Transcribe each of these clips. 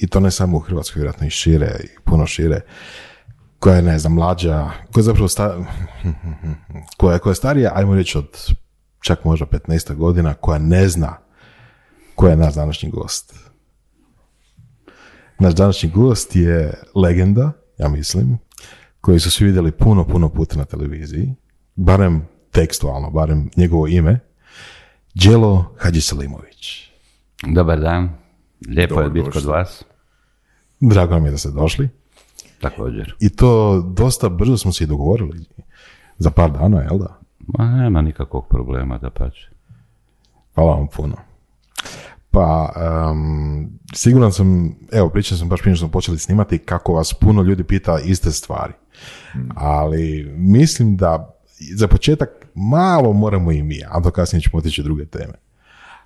i to ne samo u Hrvatskoj, vjerojatno i šire, i puno šire, koja je, ne znam, mlađa, koja je zapravo sta, koja, koja je starija, ajmo reći od čak možda 15 godina, koja ne zna koja je naš današnji gost. Naš današnji gost je legenda, ja mislim, koji su svi vidjeli puno, puno puta na televiziji, barem tekstualno, barem njegovo ime, Đelo Hadžiselimović. Dobar dan, lijepo je biti kod vas. Drago nam je da ste došli. Također. I to dosta brzo smo se i dogovorili. Za par dana, jel da? Ma nema nikakvog problema da pače. Hvala vam puno. Pa, um, siguran sam, evo, pričao sam baš prije što smo počeli snimati, kako vas puno ljudi pita iste stvari. Ali mislim da za početak malo moramo i mi, a to kasnije ćemo otići druge teme.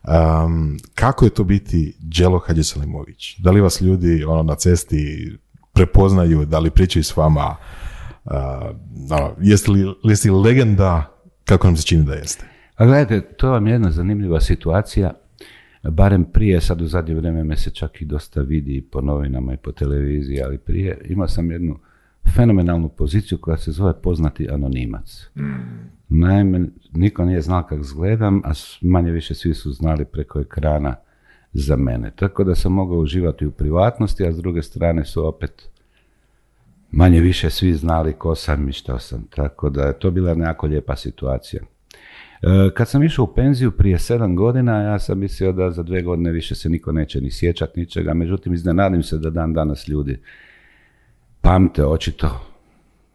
Um, kako je to biti Đelo Hadjeselimović? Da li vas ljudi ono, na cesti prepoznaju, da li pričaju s vama? Uh, ono, jeste, li, jeste li legenda kako nam se čini da jeste? A gledajte, to vam je jedna zanimljiva situacija. Barem prije, sad u zadnje vrijeme me se čak i dosta vidi po novinama i po televiziji, ali prije imao sam jednu fenomenalnu poziciju koja se zove poznati anonimac. Naime, niko nije znao kako izgledam, a manje više svi su znali preko ekrana za mene. Tako da sam mogao uživati u privatnosti, a s druge strane su opet manje više svi znali ko sam i što sam. Tako da je to bila nekako lijepa situacija. E, Kad sam išao u penziju prije sedam godina, ja sam mislio da za dvije godine više se niko neće ni sjećati ničega, međutim iznenadim se da dan danas ljudi pamte očito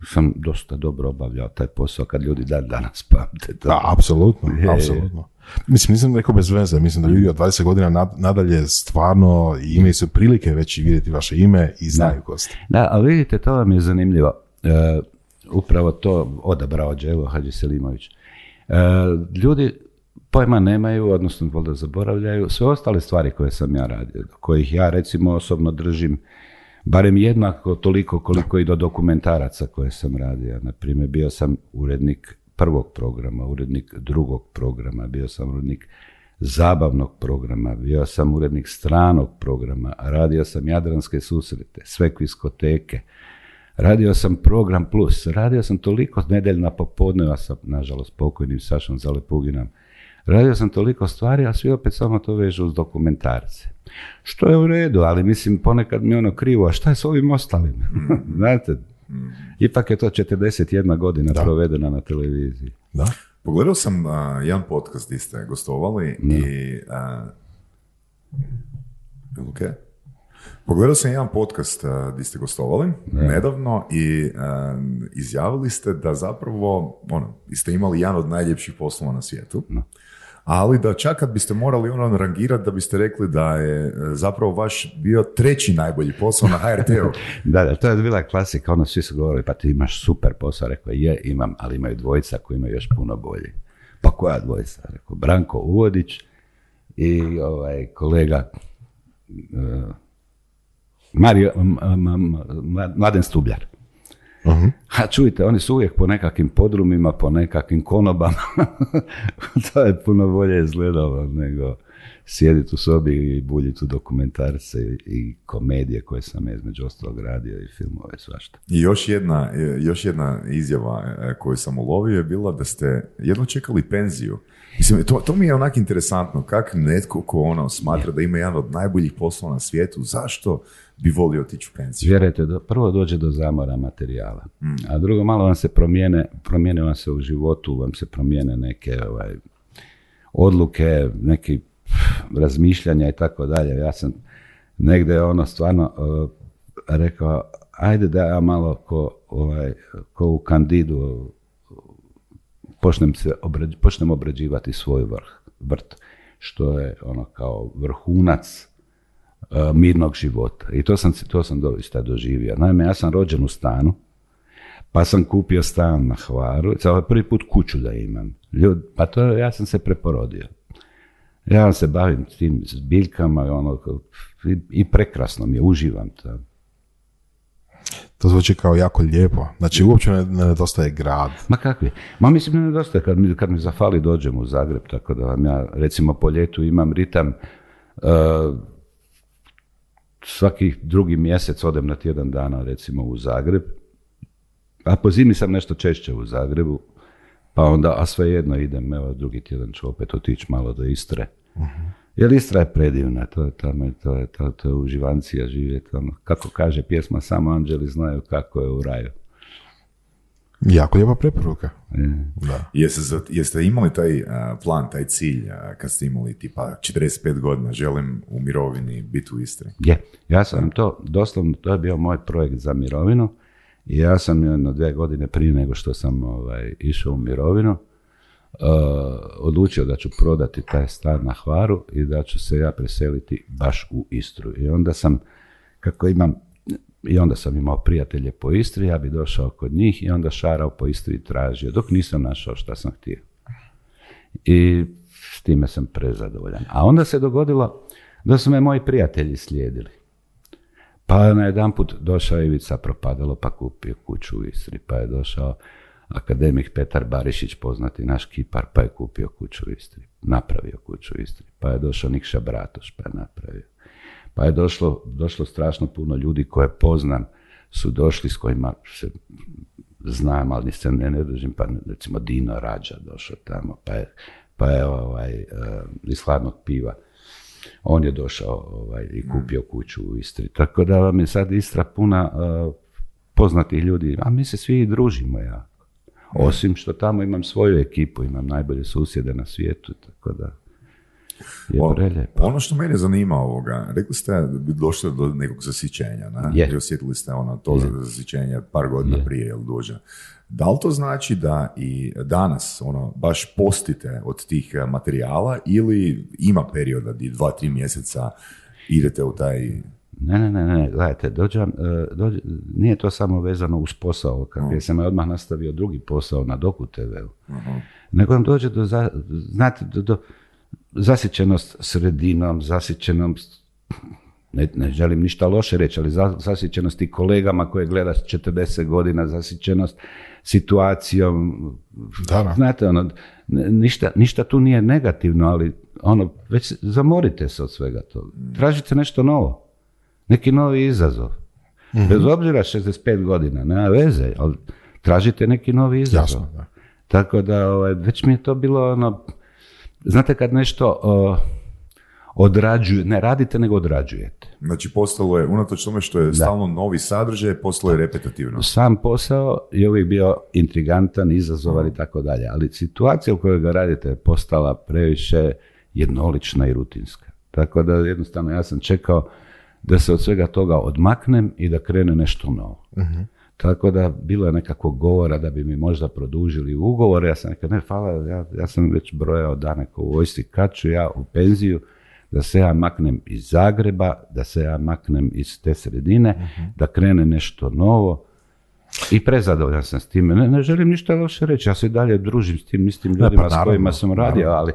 sam dosta dobro obavljao taj posao kad ljudi dan danas pamte to. Da, apsolutno, Je, apsolutno. Mislim, nisam rekao bez veze, mislim da ljudi od 20 godina nad- nadalje stvarno imaju su prilike već i vidjeti vaše ime i znaju ko ste. Da, ali vidite, to vam je zanimljivo. E, upravo to odabrao Đelo Hadži Selimović. E, ljudi pojma nemaju, odnosno valjda zaboravljaju, sve ostale stvari koje sam ja radio, kojih ja recimo osobno držim barem jednako toliko koliko i do dokumentaraca koje sam radio. Na primjer, bio sam urednik prvog programa, urednik drugog programa, bio sam urednik zabavnog programa, bio sam urednik stranog programa, radio sam Jadranske susrete, sve kviskoteke, radio sam program plus, radio sam toliko nedeljna popodneva sa, nažalost, pokojnim Sašom Zalepuginom, radio sam toliko stvari, a svi opet samo to vežu uz dokumentarce. Što je u redu, ali mislim ponekad mi ono krivo, a šta je s ovim ostalim? Znate, ipak je to 41 godina provedena na televiziji. Da? Pogledao sam a, jedan podcast gdje ste gostovali i... a, jel ok? Pogledao sam jedan podcast gdje ste gostovali nedavno i izjavili ste da zapravo ono, ste imali jedan od najljepših poslova na svijetu. Ali da čak kad biste morali ono rangirati da biste rekli da je e, zapravo vaš bio treći najbolji posao na HRT-u. Da, da, to je bila klasika, ono svi su govorili, pa ti imaš super posao, rekao je, imam, ali imaju dvojica koji imaju još puno bolji. Pa koja dvojica? Rekao, Branko Uvodić i ovaj kolega uh, Mario, m- m- m- Mladen Stubljar. A čujte, oni su uvijek po nekakvim podrumima, po nekakvim konobama. to je puno bolje izgledalo nego sjediti u sobi i buljiti u dokumentarce i komedije koje sam između ostalog radio i filmove svašta. I još jedna, još jedna izjava e, koju sam ulovio je bila da ste jedno čekali penziju. Mislim, to, to mi je onak interesantno, kak netko ko ono smatra da ima jedan od najboljih poslova na svijetu, zašto bi volio otići u penziju? Vjerujte, do, prvo dođe do zamora materijala, a drugo malo vam se promijene, promijene vam se u životu, vam se promijene neke ovaj, odluke, neki razmišljanja i tako dalje. Ja sam negdje ono stvarno uh, rekao, ajde da ja malo ko, ovaj, ko u kandidu počnem, se obrađ- počnem obrađivati svoj vrh, vrt, što je ono kao vrhunac e, mirnog života. I to sam, to sam doista doživio. Naime, ja sam rođen u stanu, pa sam kupio stan na Hvaru, sad prvi put kuću da imam. Ljud, pa to ja sam se preporodio. Ja se bavim tim biljkama i ono, i, i prekrasno mi je, uživam to. To zvuči kao jako lijepo. Znači, uopće ne, ne nedostaje grad. Ma kakvi? Ma mislim ne nedostaje kad mi, kad mi zafali dođem u Zagreb, tako da vam ja recimo po ljetu imam ritam uh, svaki drugi mjesec odem na tjedan dana recimo u Zagreb, a po zimi sam nešto češće u Zagrebu, pa onda, a svejedno idem, evo drugi tjedan ću opet otići malo do Istre. Jer Istra je predivna, to je tamo, to je, to, to je uživancija živjeti. Ono, kako kaže pjesma, samo anđeli znaju kako je u raju. Jako lijepa preporuka. Je. Da. Jeste, jeste imali taj a, plan, taj cilj a, kad ste imali tipa 45 godina, želim u mirovini biti u Istri? Je, ja sam to, doslovno, to je bio moj projekt za mirovinu i ja sam jedno dvije godine prije nego što sam ovaj, išao u mirovinu uh, odlučio da ću prodati taj stan na Hvaru i da ću se ja preseliti baš u Istru. I onda sam, kako imam, i onda sam imao prijatelje po Istri, ja bi došao kod njih i onda šarao po Istri i tražio, dok nisam našao šta sam htio. I s time sam prezadovoljan. A onda se dogodilo da su me moji prijatelji slijedili. Pa na jedan put došao Ivica Propadalo pa kupio kuću u Istri, pa je došao akademik Petar Barišić, poznati naš kipar, pa je kupio kuću u Istri, napravio kuću u Istri, pa je došao Nikša Bratoš, pa je napravio. Pa je došlo, došlo strašno puno ljudi koje poznam, su došli s kojima se znam, ali se ne, ne držim, pa recimo Dino Rađa došao tamo, pa je, pa je ovaj, eh, iz hladnog piva on je došao ovaj, i kupio kuću u Istri. Tako da vam je sad Istra puna uh, poznatih ljudi, a mi se svi i družimo ja. Osim što tamo imam svoju ekipu, imam najbolje susjede na svijetu, tako da je O-. Ono što mene zanima ovoga, rekli ste da bi došli do nekog zasićenja, ne? Je. I osjetili ste ono to zasićenje par godina prije, jel dođe. Da li to znači da i danas ono baš postite od tih eh, materijala ili ima perioda di dva, tri mjeseca idete u taj... Ne, ne, ne, ne, gledajte, dođem, e, dođe- nije to samo vezano uz posao, kako je sam ja odmah nastavio drugi posao na Doku TV-u, nego vam dođe do, znate, do, do zasićenost sredinom, zasićenost, ne, ne želim ništa loše reći, ali za, zasićenost i kolegama koje gledaš 40 godina, zasićenost situacijom, Da, da. Znate, ono, ništa, ništa tu nije negativno, ali ono, već zamorite se od svega toga. Tražite nešto novo. Neki novi izazov. Bez obzira 65 godina, nema veze, ali tražite neki novi izazov. Jasno, da. Tako da, ovaj, već mi je to bilo ono, znate kad nešto o, odrađuje, ne radite nego odrađujete. Znači postalo je, unatoč tome što je stalno novi sadržaj, postalo je repetitivno. Sam posao je uvijek bio intrigantan, izazovan i tako dalje, ali situacija u kojoj ga radite je postala previše jednolična i rutinska. Tako da jednostavno ja sam čekao da se od svega toga odmaknem i da krene nešto novo. Tako da bilo je nekakvog govora da bi mi možda produžili ugovor, ja sam rekao, ne, hvala, ja, ja sam već brojao dane ko u vojsci, kad ću ja u penziju, da se ja maknem iz Zagreba, da se ja maknem iz te sredine, da krene nešto novo. I prezadovoljan sam s time. Ne, ne želim ništa loše reći, ja se i dalje družim s tim istim pa ljudima s naravno, kojima sam radio, ali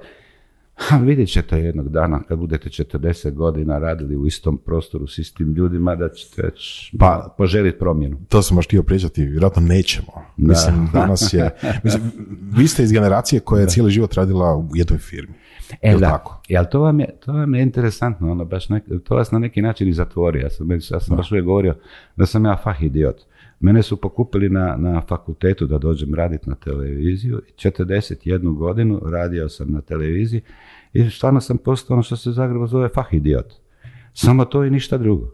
ha, vidjet ćete jednog dana kad budete 40 godina radili u istom prostoru s istim ljudima da ćete već Pa- poželiti promjenu. To sam baš htio pričati, vjerojatno nećemo. Mislim, danas je... Mislim, vi ste iz generacije koja je cijeli život radila u jednoj firmi. E da, tako? Jel to vam je, to vam je interesantno, ono baš nek, to vas na neki način i zatvori. Ja sam, ja sam baš uvijek govorio da sam ja fah idiot. Mene su pokupili na, na fakultetu da dođem raditi na televiziju. 41 godinu radio sam na televiziji i stvarno sam postao ono što se u Zagrebu zove fah idiot. Samo to i ništa drugo.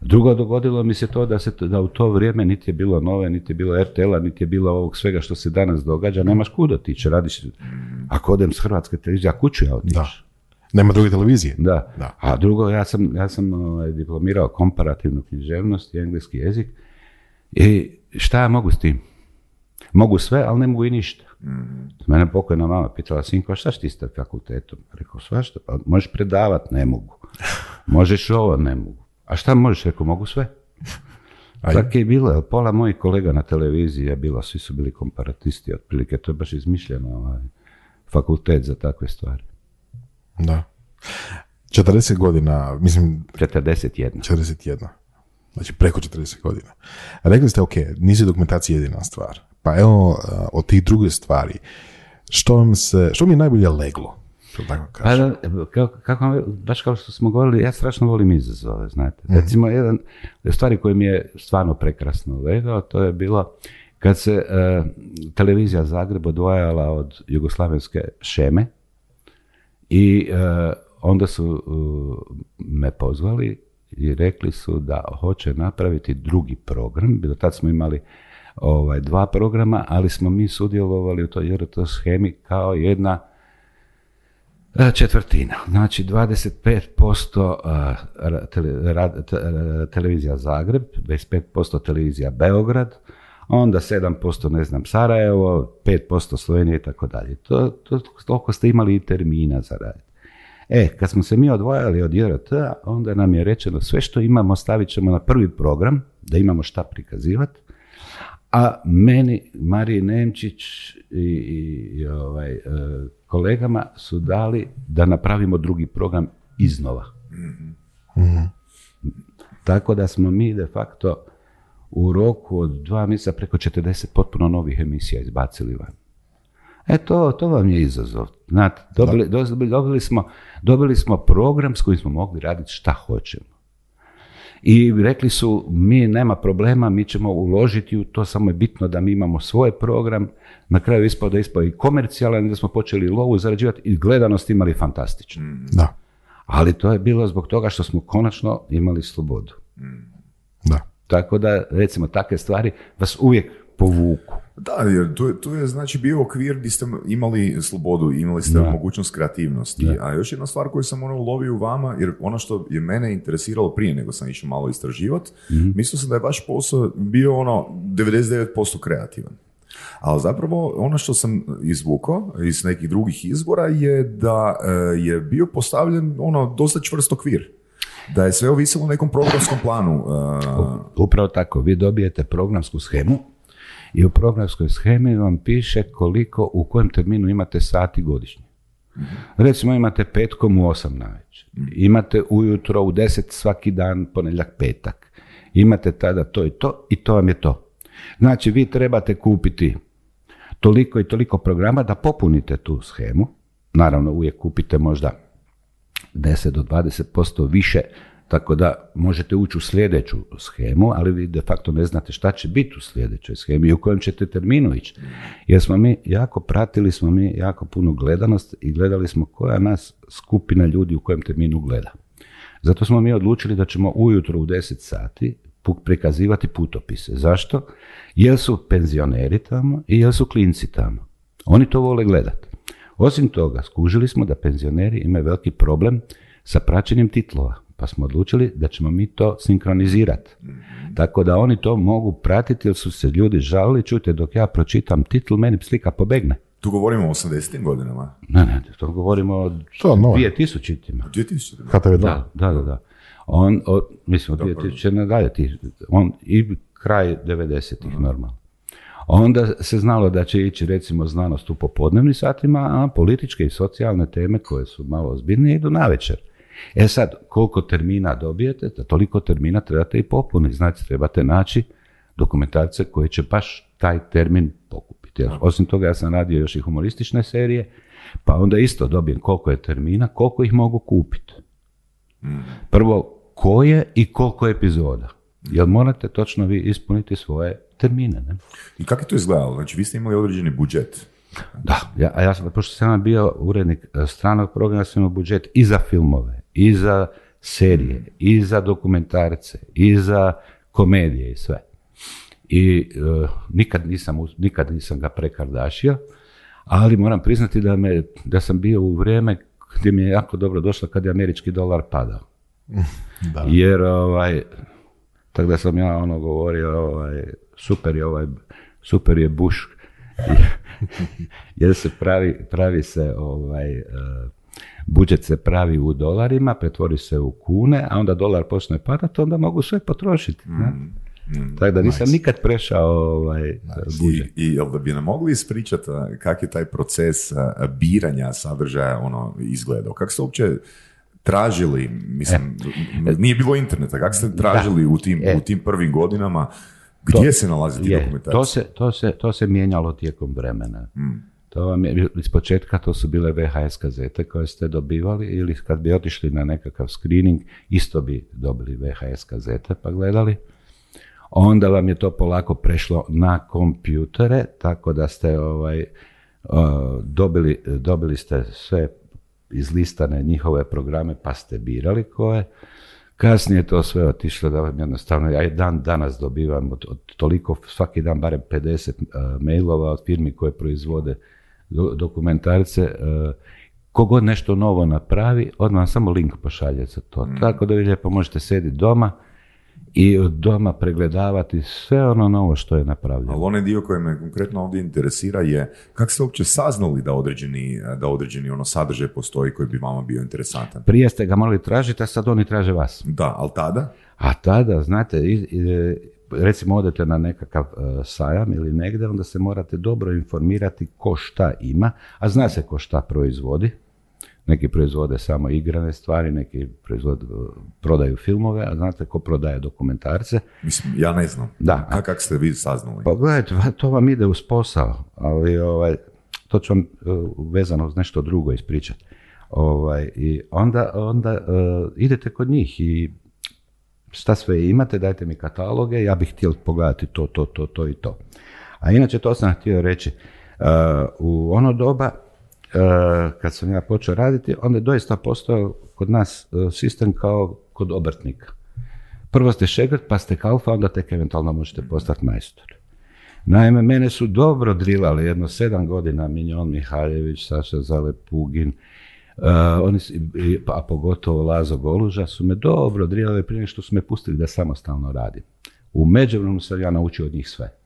Drugo dogodilo mi se to da, se, da u to vrijeme niti je bilo nove, niti je bilo RTL-a, niti je bilo ovog svega što se danas događa. Nemaš kud otići, radiš, ako odem s Hrvatske televizije, a kuću ja otići. Da. Nema druge televizije. Da. Da. A drugo, ja sam, ja sam ovaj, diplomirao komparativnu književnost i engleski jezik. I šta ja mogu s tim? Mogu sve, ali ne mogu i ništa. Mene pokojna mama pitala, sinko, šta ti s fakultetom? Rekao, svašta, pa možeš predavat, ne mogu. Možeš ovo, ne mogu. A šta možeš? Rekao, mogu sve. Tako je bilo, pola mojih kolega na televiziji je bilo, svi su bili komparatisti, otprilike, to je baš izmišljeno, ovaj, fakultet za takve stvari. Da. 40 godina, mislim... 41. 41. Znači preko 40 godina. Rekli ste, ok, nisu dokumentacija jedina stvar. Pa evo, uh, od tih druge stvari, što vam se, što mi je najbolje leglo? Tako Pa, da, kako, kako, baš kao što smo govorili, ja strašno volim izazove, znate. Recimo, jedan stvari koje mi je stvarno prekrasno legao, to je bilo kad se e, televizija Zagreb odvajala od jugoslavenske šeme i e, onda su e, me pozvali i rekli su da hoće napraviti drugi program. Do tad smo imali ovaj, dva programa, ali smo mi sudjelovali u toj JRT schemi kao jedna E, Četvrtina, znači 25% a, ra- tele- ra- te- e, televizija Zagreb, 25% televizija Beograd, onda 7% ne znam Sarajevo, 5% Slovenija i tako dalje. To, to, toliko ste imali i termina za raditi. E, kad smo se mi odvojali od JRT, onda nam je rečeno sve što imamo stavit ćemo na prvi program, da imamo šta prikazivati, a meni, Mariji Nemčić i, i, ovaj, e, kolegama su dali da napravimo drugi program iznova. Tako da smo mi de facto u roku od dva mjeseca preko 40 potpuno novih emisija izbacili van. E to, to vam je izazov. Znate, dobili, dobili, dobili smo, dobili smo program s kojim smo mogli raditi šta hoćemo. I rekli su, mi nema problema, mi ćemo uložiti u to, samo je bitno da mi imamo svoj program. Na kraju ispao da je ispao i komercijalan, da smo počeli lovu zarađivati i gledanost imali fantastično. Da, Ali to je bilo zbog toga što smo konačno imali slobodu. da. Tako da, recimo, takve stvari vas uvijek povuku. Da, jer tu, je- tu je znači bio okvir gdje ste imali slobodu, imali ste Da. mogućnost kreativnosti. A još jedna stvar koju sam ono ulovio u vama, jer ono što je mene interesiralo prije nego sam išao malo istraživati, mislio sam da je vaš posao bio ono 99% kreativan. Ali zapravo ono što sam izvukao iz nekih drugih izvora je da e, je bio postavljen ono dosta čvrst okvir. Da je sve ovisilo o nekom programskom planu. e, Upravo tako, vi dobijete programsku schemu i u programskoj schemi vam piše koliko, u kojem terminu imate sati godišnje. Recimo imate petkom u 8 navečer, imate ujutro u 10 svaki dan, ponedjeljak, petak. Imate tada to i to i to vam je to. Znači vi trebate kupiti toliko i toliko programa da popunite tu schemu. Naravno uvijek kupite možda 10 do 20% više, tako da možete ući u sljedeću schemu, ali vi de facto ne znate šta će biti u sljedećoj schemi i u kojem ćete terminu ići. Jer smo mi jako pratili, smo mi jako puno gledanost i gledali smo koja nas skupina ljudi u kojem terminu gleda. Zato smo mi odlučili da ćemo ujutro u 10 sati prikazivati putopise. Zašto? Jer su penzioneri tamo i jer su klinci tamo. Oni to vole gledati. Osim toga, skužili smo da penzioneri imaju veliki problem sa praćenjem titlova, pa smo odlučili da ćemo mi to sinkronizirati. Tako da oni to mogu pratiti jer su se ljudi žalili, čujte, dok ja pročitam titl, meni slika pobegne. tu govorimo o 80. godinama. Ne, ne, to govorimo o To je nova. 2000-tima. 2000. HTV 2. Da, da, da. da. On, o, mislim, od 2000 nadalje, ti- on i kraj 90-ih normalno. Onda se znalo da će ići recimo znanost u popodnevnim satima, a političke i socijalne teme koje su malo ozbiljnije idu na večer. E sad, koliko termina dobijete, da toliko termina trebate i popuniti. Znači, trebate naći dokumentarce koji će baš taj termin pokupiti. Jer Osim toga, ja sam radio još i humoristične serije, pa onda isto dobijem koliko je termina, koliko ih mogu kupiti. Prvo, koje i koliko epizoda. Jer morate točno vi ispuniti svoje termine. Ne? I kako je to izgledalo? Znači, vi ste imali određeni budžet. Da, ja, a ja sam, pošto sam bio urednik e, stranog programa, sam imao budžet i za filmove, i za serije, i za dokumentarce, i za komedije i sve. I e, nikad, nisam, nikad nisam ga prekardašio, ali moram priznati da, me, da sam bio u vrijeme gdje mi je jako dobro došlo kad je američki dolar padao. Da. Jer ovaj, tako da sam ja ono govorio, ovaj, super je ovaj super je Bush, jer se pravi, pravi se ovaj, e, budžet se pravi u dolarima, pretvori se u kune, a onda dolar počne padati, onda mogu sve potrošiti. ne? Mm, Tako da nisam nikad prešao ovaj, budžet. I, i jel da bi nam mogli ispričati kak je taj proces biranja sadržaja ono izgledao? Kako ste uopće tražili, mislim, nije bilo interneta, kako ste tražili u, tim, E. u tim prvim godinama, gdje se nalazi ti Je, dokumentacije? to se, to, se, to se mijenjalo tijekom vremena. Mm. To vam je, iz početka to su bile VHS kazete koje ste dobivali ili kad bi otišli na nekakav screening, isto bi dobili VHS kazete pa gledali. Onda vam je to polako prešlo na kompjutere, tako da ste ovaj, uh, dobili, dobili ste sve izlistane njihove programe pa ste birali koje. Kasnije je to sve otišlo da vam jednostavno, ja dan danas dobivam od, od toliko, svaki dan barem 50 uh, mailova od firmi koje proizvode do- dokumentarce, uh, kogod nešto novo napravi, odmah samo link pošalje za to. Tako da vi lijepo možete sediti doma i od doma pregledavati sve ono novo što je napravljeno. Ali onaj dio koji me konkretno ovdje interesira je kako ste uopće saznali da određeni, da određeni ono sadržaj postoji koji bi vama bio interesantan? Prije ste ga morali tražiti, a sad oni traže vas. Da, ali tada? A tada, znate, i- i- recimo odete na nekakav e, sajam ili negdje, onda se morate dobro informirati ko šta ima, a zna se ko šta proizvodi. Neki proizvode samo igrane stvari, neki proizvod, e, prodaju filmove, a znate ko prodaje dokumentarce. Mislim, ja ne znam. Da. Kako kak ste vi saznali? Pa gledajte, to vam ide uz posao, ali ovaj, to ću vam e, vezano uz nešto drugo ispričati. Ovaj, I onda, onda e, idete kod njih i šta sve imate, dajte mi kataloge, ja bih htio pogledati to, to, to, to i to. A inače, to sam htio reći, e, u ono doba, kad sam ja počeo raditi, onda je doista postojao kod nas e, sistem kao kod obrtnika. Prvo ste šegrt, pa ste kalfa, onda tek eventualno možete postati majstor. Naime, mene su dobro drilali, jedno sedam godina, Minjon Mihaljević, Saša Zalepugin, uh, oni, a pogotovo Lazo Goluža, su me dobro drilali prije što su me pustili da samostalno radim. U međuvremenu sam ja naučio od njih sve.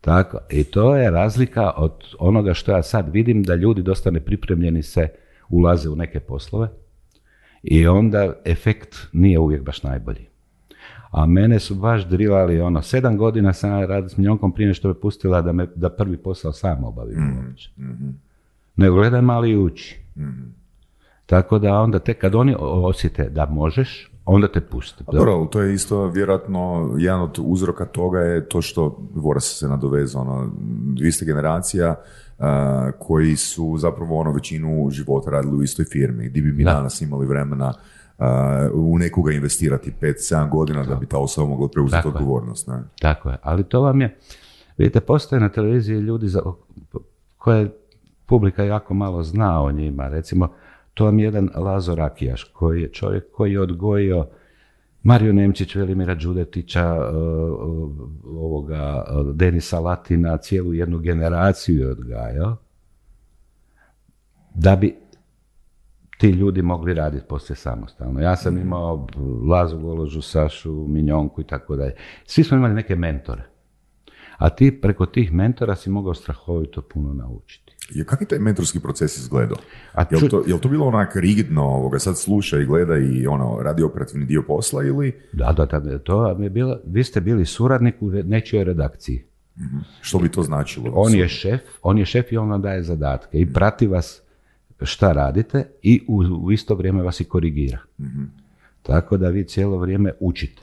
Tako, i to je razlika od onoga što ja sad vidim, da ljudi dosta nepripremljeni se ulaze u neke poslove i onda efekt nije uvijek baš najbolji. A mene su baš drilali, ono, sedam godina sam radio s Miljonkom prije što me pustila da, me, da prvi posao sam obavim uopće. Nego gledaj mali i uči. Tako da onda tek kad oni osjete da možeš, onda te puste. A Dobro, to je isto vjerojatno jedan od uzroka toga je to što Voras se nadovezao, ono, vi ste generacija koji su zapravo ono većinu života radili u istoj firmi, gdje bi mi Da. danas imali vremena a, u nekoga investirati 5-7 godina da bi ta osoba mogla preuzeti Tako odgovornost. Ne? Tako je, ali to vam je, vidite, postoje na televiziji ljudi za, koje publika jako malo zna o njima. Recimo, to vam je jedan Lazo Rakijaš, koji je čovjek koji je odgojio Mario Nemčić, Velimira Đudetića, e, ovoga, e, Denisa Latina, cijelu jednu generaciju je odgajao, da bi ti ljudi mogli raditi poslije samostalno. Ja sam imao Lazu Goložu, Sašu, Minjonku i tako dalje. Svi smo imali neke mentore. A ti preko tih mentora si mogao strahovito puno naučiti. Je, kako je taj mentorski proces izgledao? A ču- to, jel to bilo onak rigidno, ovoga, sad sluša i gleda i ono, radi operativni dio posla ili Da, da, da, to je bilo, vi ste bili suradnik u nečijoj redakciji. što bi to značilo? On je šef, on je šef i on vam daje zadatke i prati vas šta radite i u, u isto vrijeme vas i korigira. Tako da vi cijelo vrijeme učite.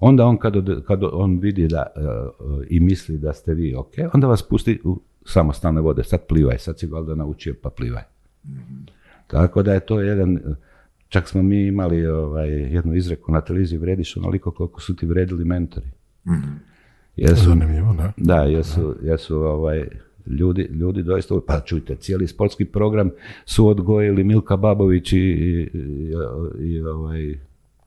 Onda on kad, kad on vidi da e, i misli da ste vi ok, onda vas pusti u samostalne vode. Sad plivaj, sad si valjda naučio pa plivaj. Tako da je to jedan, čak smo mi imali ovaj, jednu izreku na televiziji, vrediš onoliko koliko su ti vredili mentori. Jer su, Zanimljivo, da. da, jesu, jesu ovaj, ljudi, ljudi doista, pa čujte, cijeli sportski program su odgojili Milka Babović i, i, i, i ovaj,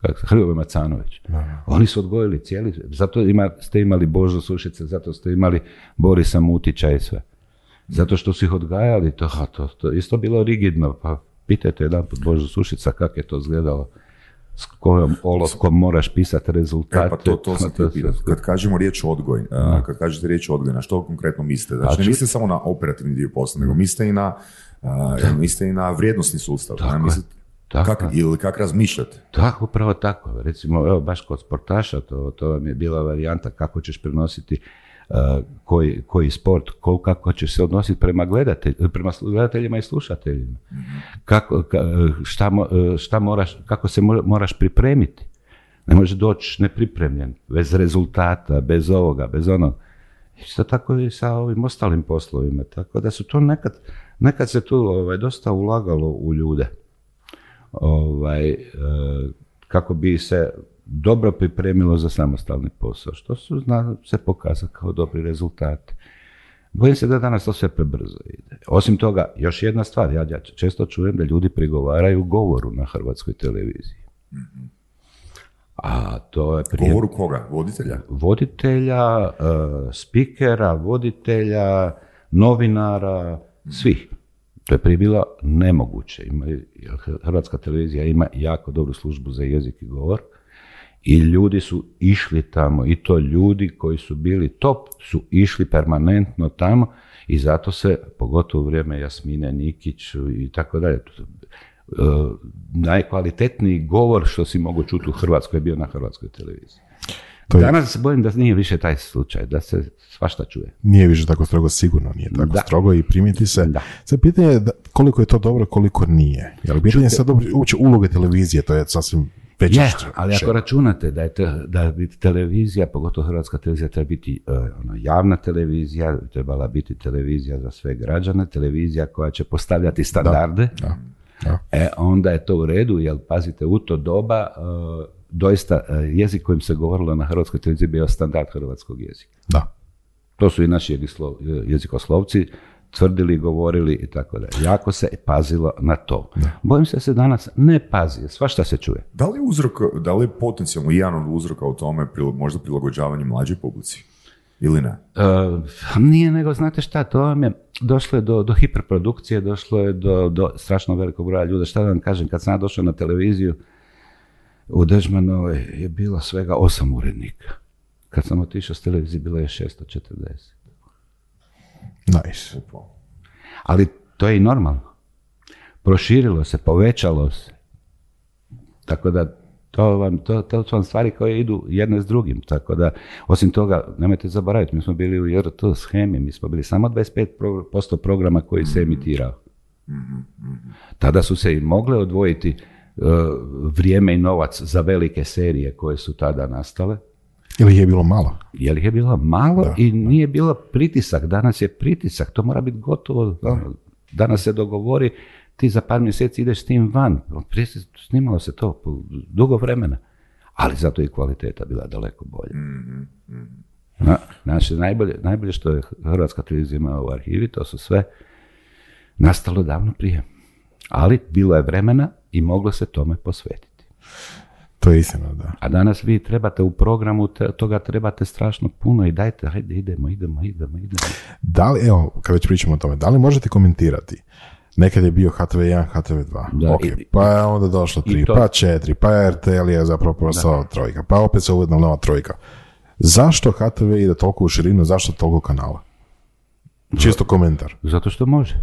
Hrvoje Macanović. Oni su odgojili cijeli, zato ima, ste imali Božo Sušice, zato ste imali Borisa Mutića i sve. Zato što su ih odgajali, to, to, to isto bilo rigidno, pa pitajte jedan put Božo Sušica kako je to izgledalo s kojom olovkom moraš pisati rezultate. E, pa to, to sam ti Kad kažemo riječ odgoj, a, kad kažete riječ odgoj, na što konkretno mislite? Znači, Pa ne mislite samo na operativni dio posla, nego mislite i na, a, mislite i na vrijednosni sustav. Tako ne? Mislite, Tako kak, ili kak razmišljate? Tako, upravo tako. Recimo, evo, baš kod sportaša, to, to vam je bila varijanta kako ćeš prenositi uh, koji, koji sport, ko, kako ćeš se odnositi prema, gledatelj, prema gledateljima i slušateljima. Kako, ka- šta, mo- šta moraš, kako se mo- moraš pripremiti. Ne možeš doći nepripremljen, bez rezultata, bez ovoga, bez onog. Isto tako i sa ovim ostalim poslovima. Tako da su to nekad, nekad se tu ovaj, dosta ulagalo u ljude ovaj, e, kako bi se dobro pripremilo za samostalni posao, što su zna se pokazati kao dobri rezultati. Bojim se da danas to sve prebrzo ide. Osim toga, još jedna stvar, ja, ja često čujem da ljudi prigovaraju govoru na hrvatskoj televiziji. A to je prije Govoru koga? Voditelja? voditelja, e, spikera, voditelja, novinara, svih. To je prije bilo nemoguće. Ima, Hrvatska televizija ima jako dobru službu za jezik i govor i ljudi su išli tamo i to ljudi koji su bili top su išli permanentno tamo i zato se, pogotovo u vrijeme Jasmine Nikić i tako dalje, e, najkvalitetniji govor što si mogu čuti u Hrvatskoj je bio na Hrvatskoj televiziji. To je- Danas se bojim da nije više taj slučaj, da se svašta čuje. Nije više tako strogo, sigurno nije tako Da. strogo i primiti se. Da. Sad pitanje je da- koliko je to dobro, koliko nije. Jer pitanje je sad dobro, uopće uloge televizije, to je sasvim veća Je, ali ako računate da je te, da bi televizija, pogotovo hrvatska televizija, treba biti e, ono, javna televizija, trebala biti televizija za sve građane, televizija koja će postavljati standarde, Da, da. e, onda je to u redu, jer pazite, u to doba e, doista e, jezik kojim se govorilo na hrvatskoj televiziji bio standard hrvatskog jezika. Da. To su i naši jezikoslo- jezikoslovci tvrdili, govorili i tako dalje. Jako se pazilo na to. Bojim se da se danas ne pazi, svašta se čuje. Da li je uzrok, da li je potencijalno jedan od uzroka u tome možda prilagođavanje mlađoj publici? Ili ne? E, nije nego, znate šta, to vam je, došlo je do, do hiperprodukcije, došlo je do, do strašno velikog broja ljuda. Šta da vam kažem, kad sam ja došao na televiziju, u Dežmanovoj je bilo svega osam urednika. Kad sam otišao s televizije, bilo je 640. Nice. Ali to je i normalno. Proširilo se, povećalo se. Tako da to, vam, to, to su vam stvari koje idu jedne s drugim. Tako da, osim toga, nemojte zaboraviti, mi smo bili u JRT schemi, mi smo bili samo 25% programa koji se emitirao. Tada su se i mogle odvojiti vrijeme i novac za velike serije koje su tada nastale. Ili je bilo malo? Jer ih je bilo malo i nije bilo pritisak. Danas je pritisak, to mora biti gotovo. ono, Danas se dogovori, ti za par mjeseci ideš s tim van. Snimalo se to dugo vremena. Ali zato je i kvaliteta bila daleko bolja. Na, znači, najbolje, najbolje što je Hrvatska televizija imala u arhivi, to su sve nastalo davno prije. Ali bilo je vremena i moglo se tome posvetiti. To je istina, da. A danas vi trebate u programu, te- toga trebate strašno puno i dajte, hajde idemo, idemo, idemo, idemo. Da li, evo, kad već pričamo o tome, da li možete komentirati? Nekad je bio HTV1, HTV2. Da, i- pa je onda došlo i tri, to- pa četiri, pa RTL je zapravo postao trojka, pa opet se uvedna nova trojka. Zašto HTV ide toliko u širinu, zašto toliko kanala? Čisto komentar. Zato što može.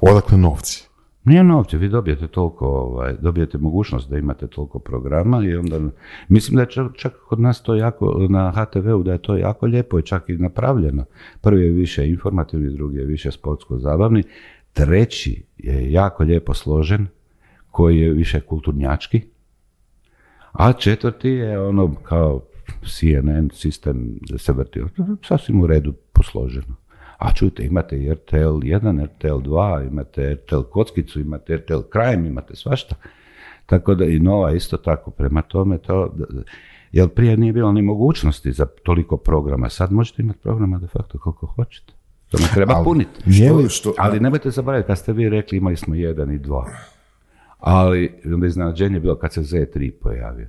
Odakle novci? Nije novce, vi dobijete toliko, ovaj, dobijete mogućnost da imate toliko programa i onda, mislim da je čak, čak kod nas to jako, na HTV-u da je to jako lijepo i čak i napravljeno. Prvi je više informativni, drugi je više sportsko-zabavni, treći je jako lijepo složen, koji je više kulturnjački, a četvrti je ono kao CNN sistem da se vrti, sasvim u redu posloženo. A čujte, imate i RTL 1, RTL 2, imate RTL kockicu, imate RTL Crime, imate svašta. Tako da i nova isto tako, prema tome to, jer prije nije bilo ni mogućnosti za toliko programa, sad možete imati programa de facto koliko hoćete. To ne treba Ali puniti. li- Što, Ali nemojte zaboraviti, kad ste vi rekli imali smo jedan i dva. Ali onda iznenađenje je bilo kad se Z3 pojavio.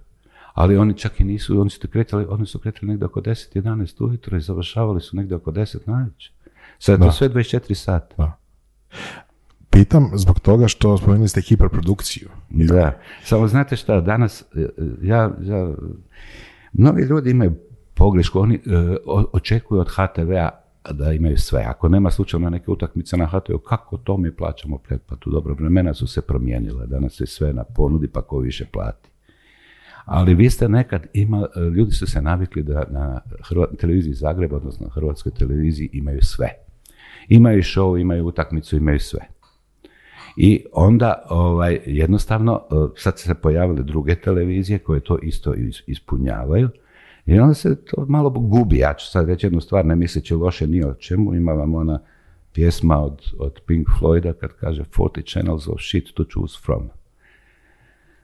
Ali oni čak i nisu, oni su kretali, oni su kretali negdje oko 10, 11 ujutro i završavali su negdje oko 10 navečer. Sad je to sve 24 sata. Pitam zbog toga što spomenuli ste hiperprodukciju. Da, samo znate šta, danas, e, ja, ja mnogi ljudi imaju pogrešku, oni e, očekuju od HTV-a da imaju sve. Ako nema slučajno neke utakmice na HTV, kako to mi plaćamo pretplatu? Dobro, vremena su se promijenila, danas je sve na ponudi, pa ko više plati. Ali vi ste nekad ima, ljudi su se navikli da na televiziji Zagreba, odnosno na hrvatskoj televiziji imaju sve. Imaju show, imaju utakmicu, imaju sve. I onda ovaj, jednostavno e, sad se pojavile druge televizije koje to isto ispunjavaju i onda se to malo gubi. Ja ću sad reći jednu stvar, ne misleći loše ni o čemu. Ima vam ona pjesma od, od Pink Floyda kad kaže 40 channels of shit to choose from.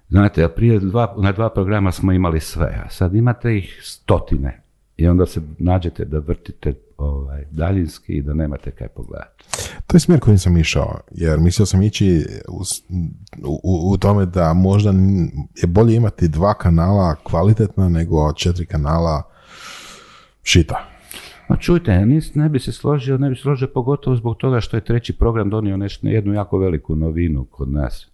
Znate, prije dva, na dva programa smo imali sve, a sad imate ih stotine. I onda se nađete da vrtite ovaj, daljinski i da nemate kaj pogledati. To je smjer kojim sam išao, jer mislio sam ići u, u, tome da možda je bolje imati dva kanala kvalitetna nego četiri kanala šita. Ma čujte, ne bi se složio, ne bi se složio pogotovo zbog toga što je treći program donio nešto, jednu jako veliku novinu kod nas.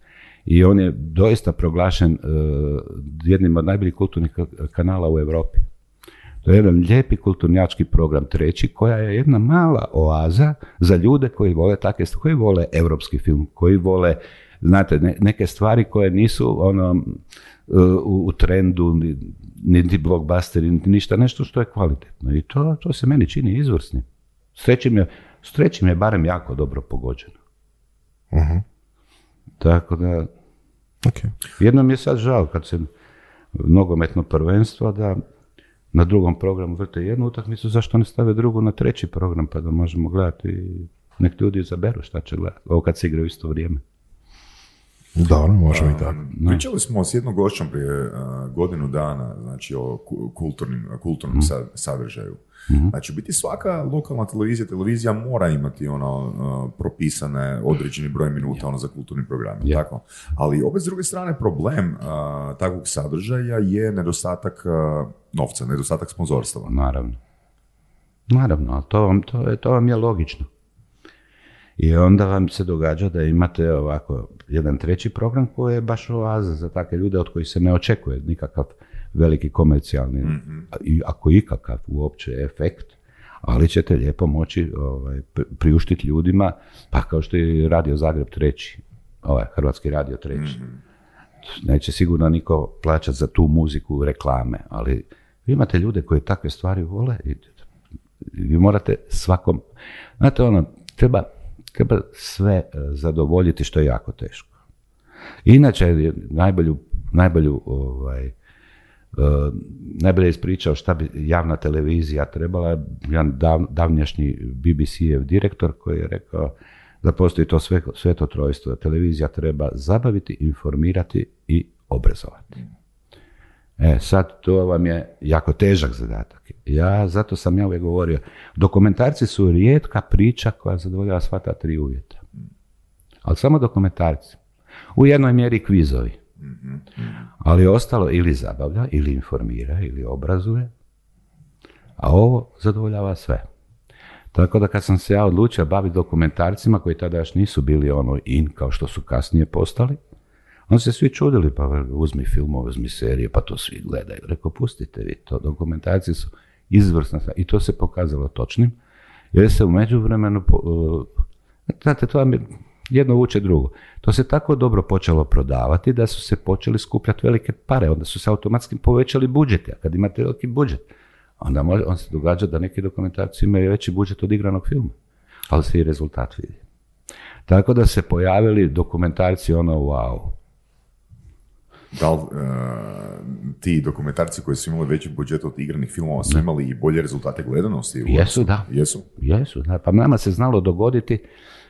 I on je doista proglašen uh, jednim od najboljih kulturnih kanala u Europi. To je jedan lijepi kulturnjački program treći, koja je jedna mala oaza za ljude koji vole takve koji vole europski film, koji vole znate, neke stvari koje nisu ono, u, u trendu, niti blockbusteri, niti ništa, nešto što je kvalitetno. I to, to se meni čini izvrsnim. S trećim je, s trećim je barem jako dobro pogođeno. uh Tako da, okay. jednom je sad žao kad se nogometno prvenstvo da na drugom programu vrte jednu utakmicu, zašto ne stave drugu na treći program pa da možemo gledati i nek ljudi izaberu šta će gledati. Ovo kad se igraju isto vrijeme. Dobro, možemo i tako. Pričali smo s jednom gošćom prije godinu dana, znači o kulturnim, kulturnom mm. sadržaju. mm Znači, biti svaka lokalna televizija, televizija mora imati ono propisane određeni broj minuta ono za kulturni program. Tako? Ali opet s druge strane problem takvog sadržaja je nedostatak novca, nedostatak sponzorstva. Naravno. Naravno, to vam, to, je, to vam je logično. I onda vam se događa da imate ovako jedan treći program koji je baš oaza za takve ljude od kojih se ne očekuje nikakav veliki komercijalni, mm i ako ikakav uopće efekt, ali ćete lijepo moći ovaj, priuštiti ljudima, pa kao što je Radio Zagreb treći, ovaj, Hrvatski radio treći. Mhm. Neće sigurno niko plaćati za tu muziku reklame, ali vi imate ljude koji takve stvari vole i vi morate svakom, znate ono, treba treba sve e, zadovoljiti što je jako teško. Inače, najbolju, najbolju ovaj, e, najbolje ispričao šta bi javna televizija trebala, jedan dav, davnjašnji BBC-ev direktor koji je rekao da postoji to sve, sve to trojstvo, da televizija treba zabaviti, informirati i obrazovati. E, sad to vam je jako težak zadatak. Ja, zato sam ja uvijek govorio, dokumentarci su rijetka priča koja zadovoljava sva ta tri uvjeta. Ali samo dokumentarci. U jednoj mjeri kvizovi. Ali ostalo ili zabavlja, ili informira, ili obrazuje. A ovo zadovoljava sve. Tako da kad sam se ja odlučio baviti dokumentarcima koji tada još nisu bili ono in kao što su kasnije postali, Onda se svi čudili, pa uzmi filmove, uzmi serije, pa to svi gledaju. Rekao, pustite vi to, dokumentarci su izvrsna i to se pokazalo točnim, jer se u međuvremenu, znate, to vam je jedno uče drugo. To se tako dobro počelo prodavati da su se počeli skupljati velike pare, onda su se automatski povećali budžeti, a kad imate veliki budžet, onda može, on se događa da neki dokumentarci imaju veći budžet od igranog filma, ali se i rezultat vidi. Tako da se pojavili dokumentarci ono wow, da li uh, ti dokumentarci koji su imali veći budžet od igranih filmova su imali i bolje rezultate gledanosti? Jesu, da. Jesu? Jesu, da. Pa nama se znalo dogoditi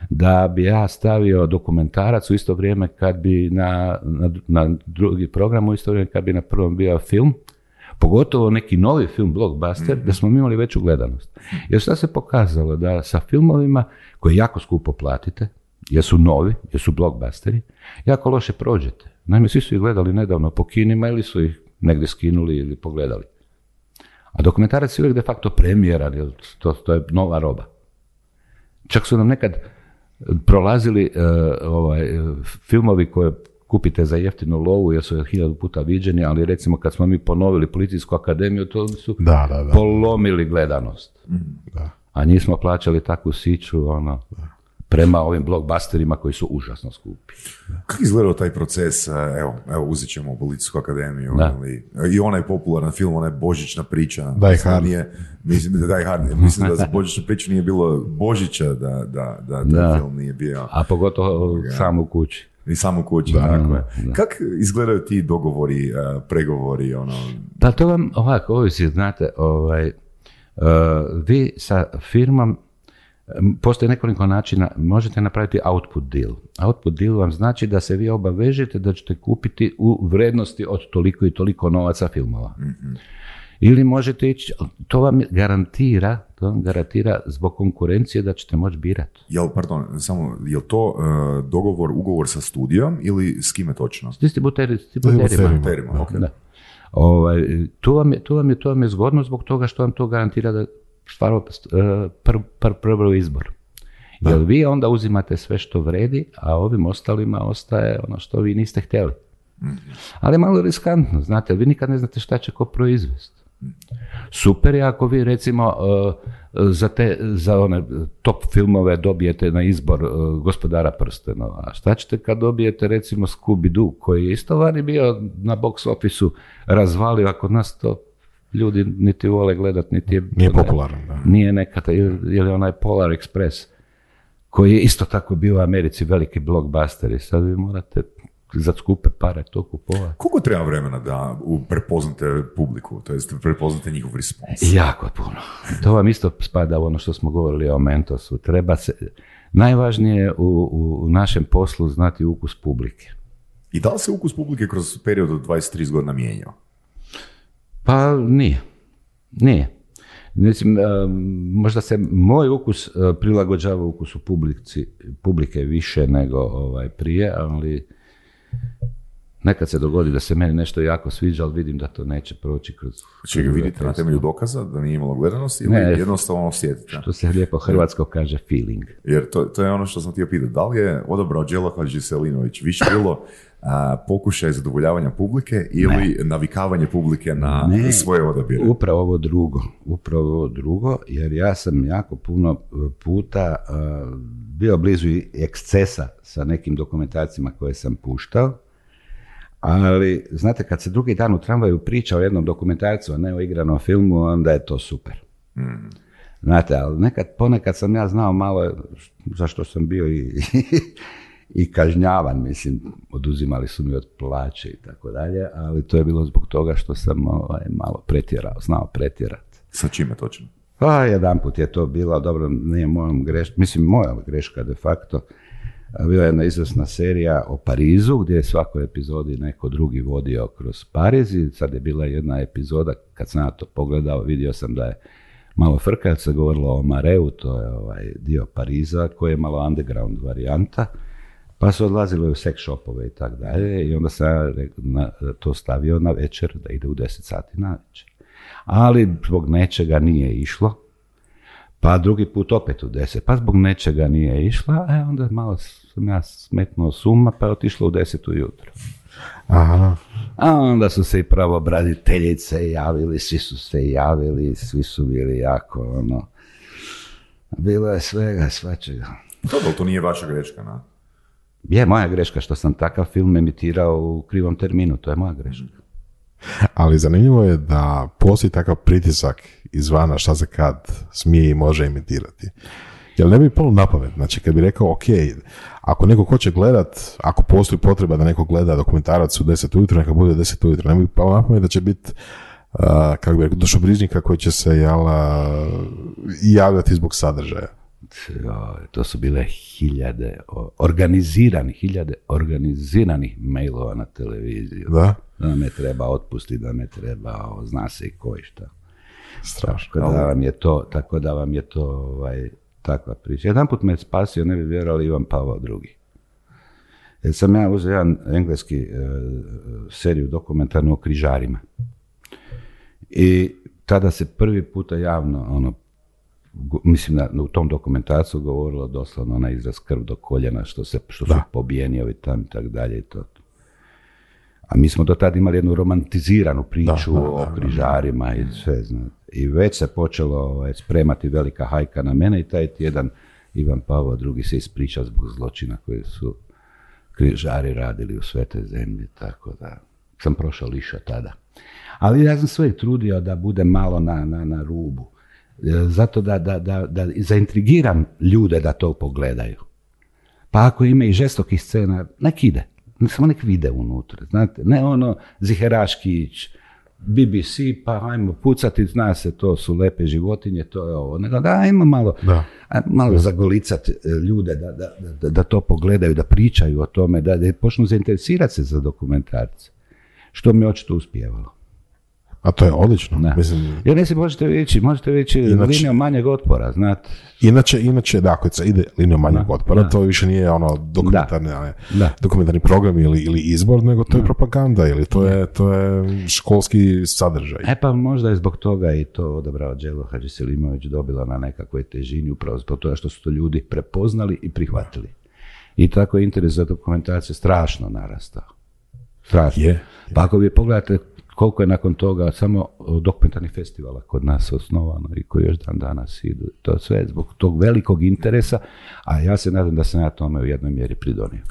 da bi ja stavio dokumentarac u isto vrijeme kad bi na, na, na drugi program, u isto vrijeme kad bi na prvom bio film, pogotovo neki novi film, blockbuster, mm da smo imali veću gledanost. Jer šta se pokazalo? Da sa filmovima koje jako skupo platite, jer su novi, jer su blockbusteri, jako loše prođete. Naime, svi su ih gledali nedavno po kinima ili su ih negdje skinuli ili pogledali. A dokumentarac je uvijek de facto premijeran, jer to, to je nova roba. Čak su nam nekad prolazili e, ovaj, filmovi koje kupite za jeftinu lovu jer su hiljadu puta viđeni, ali recimo kad smo mi ponovili policijsku akademiju, to su Da, da, da. polomili gledanost. Da. A njih smo plaćali takvu siću ono, prema ovim blockbusterima koji su užasno skupi. Kako izgledao taj proces, e, evo, evo uzet ćemo Policijsku akademiju, Da. ili, i onaj popularan film, onaj božićna priča. Die Mislim da Hard. Nije, mislim, da Die Hard, mislim da za božićnu priču nije bilo Božića, da, da, da taj Da. film nije bio. A pogotovo sam u kući. I samo u kući, Da, tako je. da. Kako izgledaju ti dogovori, e, pregovori, ono, Pa to vam ovako, ovisi, znate, ovaj, e, vi sa firmom, em, postoji nekoliko načina, možete napraviti output deal. Output deal vam znači da se vi obavežete da ćete kupiti u vrednosti od toliko i toliko novaca filmova. Ili možete ići, to vam garantira, to vam garantira zbog konkurencije da ćete moći birati. jel, pardon, samo, jel to e, dogovor, ugovor sa studijom ili s kime točno? S distributeri, s distributerima. Da. Ovaj, to, vam je, to, vam je, to vam je zgodno zbog toga što vam to garantira da stvarno eh, pr, pr, prvi izbor. Jer vi onda uzimate sve što vredi, a ovim ostalima ostaje ono što vi niste htjeli. Ali malo riskantno, znate, vi nikad ne znate šta će ko proizvesti. Super je ako vi recimo eh, za te za one top filmove dobijete na izbor eh, gospodara prstenova. A šta ćete kad dobijete recimo Scooby-Doo koji je isto vani bio na box officeu razvalio, a kod nas to ljudi niti vole gledat, niti je... Nije popularan, da. Nije nekada, ili ili onaj Polar Express koji je isto tako bio u Americi veliki blockbuster i sad vi morate za skupe pare to kupovati. Koliko treba vremena da prepoznate publiku, to jest prepoznate njihov respons? Jako puno. To vam isto spada u ono što smo govorili o mentosu. Treba se, najvažnije je u, u, našem poslu znati ukus publike. I da li se ukus publike kroz period od 20-30 godina mijenjao? Pa nije. Nije. Mislim, e, možda se moj ukus e, prilagođava ukusu publici, publike više nego ovaj, prije, ali nekad se dogodi da se meni nešto jako sviđa, ali vidim da to neće proći kroz... Če ga vidite na temelju dokaza da nije imalo gledanosti ili Ne. jednostavno osjetite? Što se lijepo hrvatsko kaže feeling. Jer to, to je ono što sam htio pitati. Da li je odabrao Đelo Hadžiselinović više bilo a, pokušaj zadovoljavanja publike ili navikavanje publike na Ne. svoje odabire? Upravo ovo drugo, upravo ovo drugo, jer ja sam jako puno e, puta e, bio blizu ekscesa sa nekim dokumentacijama koje sam puštao, ali znate kad se drugi dan u tramvaju priča o jednom dokumentarcu, a ne o igranom filmu, onda je to super. Znate, ali nekad, ponekad sam ja znao malo zašto sam bio i, i kažnjavan, mislim, oduzimali su mi od plaće i tako dalje, ali to je bilo zbog toga što sam ovaj, malo pretjerao, znao pretjerati. Sa čime točno? Pa jedan put je to bila, dobro, nije mojom greška, mislim moja greška de facto, bila je jedna izvrsna serija o Parizu, gdje je svakoj epizodi neko drugi vodio kroz Pariz i sad je bila jedna epizoda, kad sam ja to pogledao, vidio sam da je malo frka, jer se govorilo o Mareu, to je ovaj dio Pariza, koji je malo underground varijanta, pa su odlazili u sex shopove i tako dalje i onda sam ja to stavio na večer, da ide u 10 sati na večer. Ali zbog nečega nije išlo, pa drugi put opet u 10, pa zbog nečega nije išla, e onda malo sam ja smetnuo suma, pa je otišlo u 10 ujutro. Aha. A onda su se i pravobraniteljice javili, svi su se javili, svi su bili jako, ono, bilo je svega, svačega. Dobro, to nije vaša greška, na? Je moja greška što sam takav film emitirao u krivom terminu, to je moja greška. Ali zanimljivo je da postoji takav pritisak izvana šta se kad smije i može imitirati. Jel ne bi palo na pamet? Znači, kad bi rekao, ok, ako neko hoće gledat, ako postoji potreba da neko gleda dokumentarac u 10 ujutro, neka bude u 10 ujutro. Ne bi palo na pamet da će biti uh, kako bi rekao, dušobrižnika koji će se jel, uh, javljati zbog sadržaja. To su bile hiljade organiziranih, hiljade organiziranih mailova na televiziju. Da? Da me treba otpustiti, da me treba, zna se i ko i šta. Strašno. Tako da vam je to, tako da vam je to ovaj, takva priča. Jedan put me je spasio, ne bi vjerovali, Ivan Pavao II. Jer sam ja uzeo jedan engleski e, seriju dokumentarnu o križarima. I tada se prvi puta javno ono, go- mislim na, u tom dokumentarcu govorilo doslovno na izraz krv do koljena što se što su pobijeni ovi tam i tako dalje i to. A mi smo do tada imali jednu romantiziranu priču o križarima i sve, znate. I već se počelo ovaj, spremati velika hajka na mene i taj tjedan Ivan Pavao II se ispričao zbog zločina koje su križari radili u svetoj zemlji, tako da sam prošao lišo tada. Ali ja sam uvijek trudio da budem malo na, na, na rubu. E, Zato da, da, da, da zaintrigiram ljude da to pogledaju. Pa ako ima i žestokih scena, nek ide. Samo nek vide unutra. Znate, ne ono ziheraški ić, BBC, pa hajmo pucati, zna se, to su lepe životinje, to je ovo. Nego da, ajmo malo, Da. malo zagolicati e, ljude da, da, da, da to pogledaju, da pričaju o tome, da, da počnu zainteresirati se za dokumentarce. Što mi je očito uspjevalo. A to je odlično. Da. Mislim, Jer se možete ići, možete ići Inače- linijom manjeg otpora, znate. Inače, inače, da, ako se ide linijom manjeg Da, otpora, da. to više nije ono dokumentarni, Da. dokumentarni program ili, ili izbor, nego to je propaganda ili to je, to je školski sadržaj. E pa možda je zbog toga i to odabrao Đelo Hadži Selimović dobila na nekakvoj težini upravo zbog toga što su to ljudi prepoznali i prihvatili. I tako je interes za dokumentacije strašno narastao. Strašno. Je. Pa ako vi pogledate koliko je nakon toga samo dokumentarnih festivala kod nas osnovano i koji još dan danas idu. To sve zbog tog velikog interesa, a ja se nadam da sam ja tome u jednoj mjeri pridonio.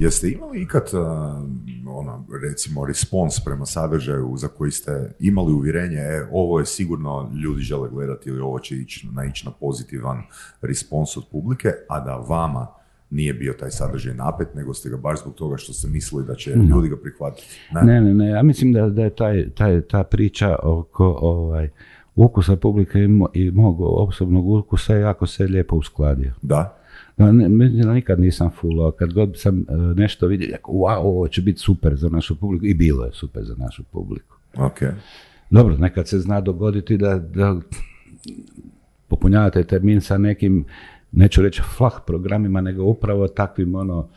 Jeste imali ikad, a, ono, recimo, respons prema sadržaju za koji ste imali uvjerenje, e, ovo je sigurno ljudi žele gledati ili ovo će ići, naići na pozitivan respons od publike, a da vama nije bio taj sadržaj napet, nego ste ga baš zbog toga što ste mislili da će ljudi ga prihvatiti. Ne? Ne, ne, ne, ja mislim da, da je taj, taj, ta priča oko ovaj, ukusa publike i, mo- i mog osobnog ukusa jako se lijepo uskladio. Da? Ne, da nikad nisam fulao, kad god sam e, nešto vidio, jako, wow, ovo će biti super za našu publiku i bilo je super za našu publiku. Ok. Dobro, nekad se zna dogoditi da, da popunjavate termin sa nekim, neću reći flah programima, nego upravo takvim ono,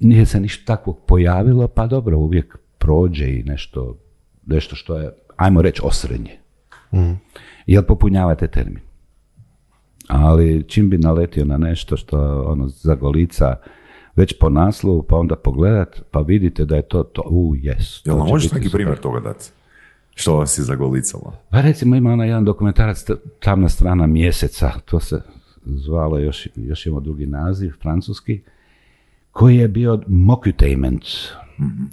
nije se ništa takvog pojavilo, pa dobro, uvijek prođe i nešto, nešto što je, ajmo reći, osrednje. Jel popunjavate termin? Ali čim bi naletio na nešto što ono zagolica već po naslovu, pa onda pogledat, pa vidite da je to to, u, jes. Jel nam možeš neki primjer toga dati? Što vas je zagolicalo? Pa recimo ima onaj jedan dokumentarac Tamna strana mjeseca, to se zvalo još, još imamo drugi naziv, francuski, koji je bio mocutainment,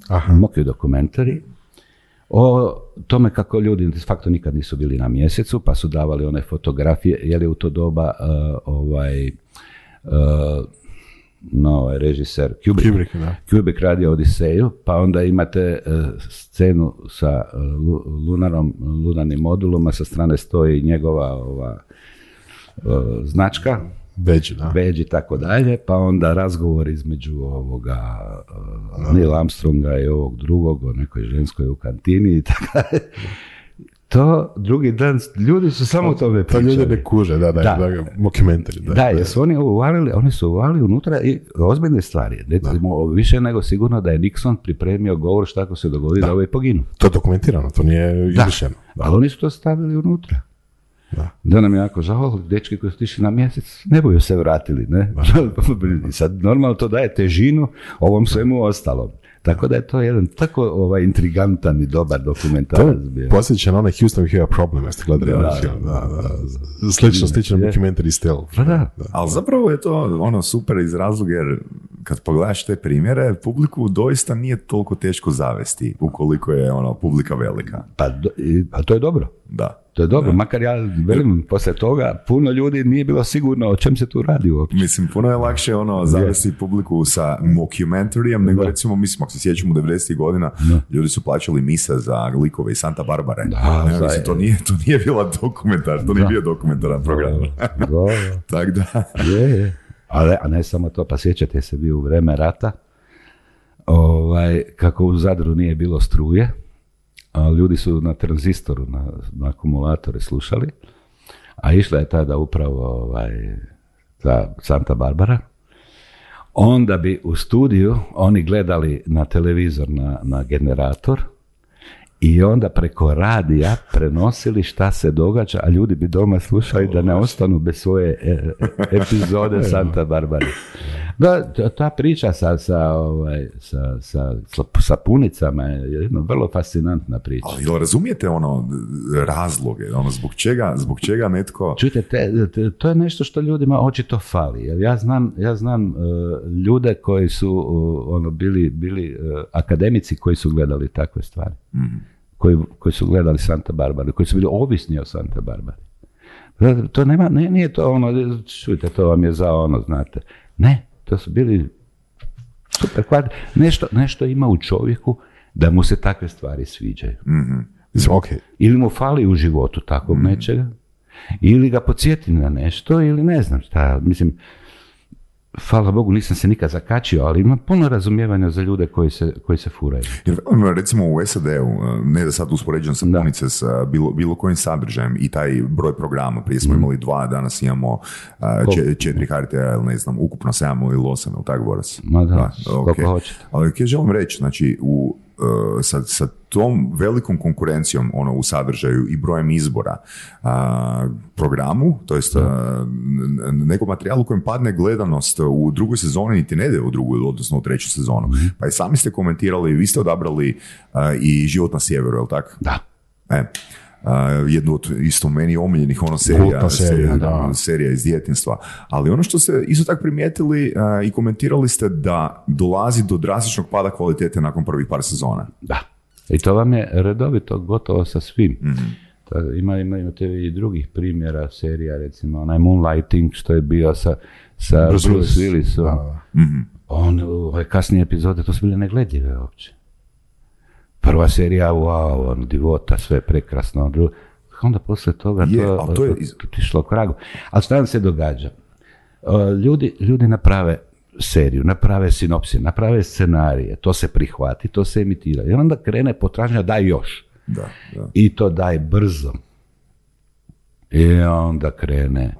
Aha. mocu dokumentari, o tome kako ljudi de facto nikad nisu bili na mjesecu, pa su davali one fotografije, jer je u to doba uh, ovaj uh, no, ovaj režiser Kubrick, Kubrick, da. Kubrick radio Odiseju, pa onda imate e, scenu sa lu- lunarom, lunarnim modulom, a sa strane stoji njegova ova značka, Beđi, da. badge i tako dalje, pa onda razgovor između ovoga uh, Neil Armstronga i ovog drugog o nekoj ženskoj u kantini i tako dalje. To drugi dan, ljudi su samo o tome To pričali. ljudi ne kuže, da, da, Da. da, da. Da, jer su oni uvalili, oni su uvalili unutra i ozbiljne stvari. Recimo, više nego sigurno da je Nixon pripremio govor šta ako se dogodi da, ovaj poginu. To je dokumentirano, to nije izmišljeno. Ali oni su to stavili unutra. Da. Da nam je jako žao, dečki koji su tišli na mjesec, ne boju se vratili, ne? I Sad normalno to daje težinu ovom svemu ostalom. Tako da je to jedan tako ovaj, intrigantan i dobar To dokumentarac bio. posjeća na onaj Houston We Have a Problem, jeste gledali onaj film, da, da. Slično, slično Je. documentary still. Pa da. Ali zapravo je to ono super iz razloga jer kad pogledaš te primjere, publiku doista nije toliko teško zavesti ukoliko je ono publika velika. Pa, do- i- pa to je dobro. Da. To je dobro, makar ja velim, poslije toga puno ljudi nije bilo sigurno o čem se tu radi uopće. Mislim, puno je lakše ono zavesti publiku sa mockumentarijem nego recimo, mislim, ako se sjećamo 90. godina, ljudi su plaćali misa za likove iz Santa Barbare. Da, ne, mislim, to nije, to nije bila dokumentar, to nije Da. bio dokumentaran program. Tako da, Je, je. A ne samo to, pa sjećate se bio u vreme rata, ovaj, kako u Zadru nije bilo struje, a ljudi su na tranzistoru, na, na akumulatore slušali, a išla je tada upravo ovaj, ta Santa Barbara, onda bi u studiju oni gledali na televizor na, na generator i onda preko radija prenosili šta se događa, a ljudi bi doma slušali da ne ostanu bez svoje e, epizode Santa Barbara. Da, ta- priča sa, sa, ovaj, sa, sa, sa punicama je jedna vrlo fascinantna priča. Ali jel razumijete ono razloge, ono zbog čega, zbog čega netko... Čujte, te, te- to je nešto što ljudima očito fali. Jer ja znam, ja znam e, ljude koji su e, ono, bili, bili e, akademici koji su gledali takve stvari. Koji, koji su gledali Santa Barbara, koji su bili ovisni o Santa Barbari. To nema, ne, nije to ono, čujte, to vam je za ono, znate. Ne, to su bili super kvart. Nešto, nešto ima u čovjeku da mu se takve stvari sviđaju. Mislim, ok, Ili mu fali u životu takvog nečega, ili ga podsjeti na nešto, ili ne znam šta. Mislim, hvala Bogu, nisam se nikad zakačio, ali ima puno razumijevanja za ljude koji se, koji se furaju. Jer ono, recimo u SAD-u, ne da sad uspoređujem sa Da. punice sa bilo, bilo kojim sadržajem i taj broj programa, prije Mhm. smo imali dva, danas imamo če- četiri HRT-a ili ne znam, ukupno sedam ili osam, ili tako Boras? Ma da, ok. koliko hoćete. Ali kaj želim reći, znači u, e, sa, sa tom velikom konkurencijom ono, u sadržaju i brojem izbora a, programu, to jest a, nekom materijalu kojem padne gledanost u drugoj sezoni niti ne ide u drugu, odnosno u treću sezonu. Pa i sami ste komentirali, vi ste odabrali a, i Život na sjeveru, je li tako? Da. E, jednu od isto meni omiljenih ono serija, serija, da. serija iz djetinstva. Ali ono što ste isto tako primijetili i komentirali ste da dolazi do drastičnog pada kvalitete nakon prvih par sezona. Da. I to vam je redovito gotovo sa svim. To ima, ima, imate i drugih primjera serija, recimo onaj Moonlighting što je bio sa, sa Bruce Bruce, Willis. Willisom. Da, On, ove kasnije epizode, to su bile negledljive uopće. Prva serija, wow, ono, divota, sve je prekrasno. Dru- Onda poslije toga Je, to, ali to je išlo k vragu. Ali šta nam se događa? Ljudi, ljudi naprave seriju, naprave sinopsije, naprave scenarije, to se prihvati, to se emitira. I onda krene potražnja, daj još. Da, da. I to daj brzo. I onda krene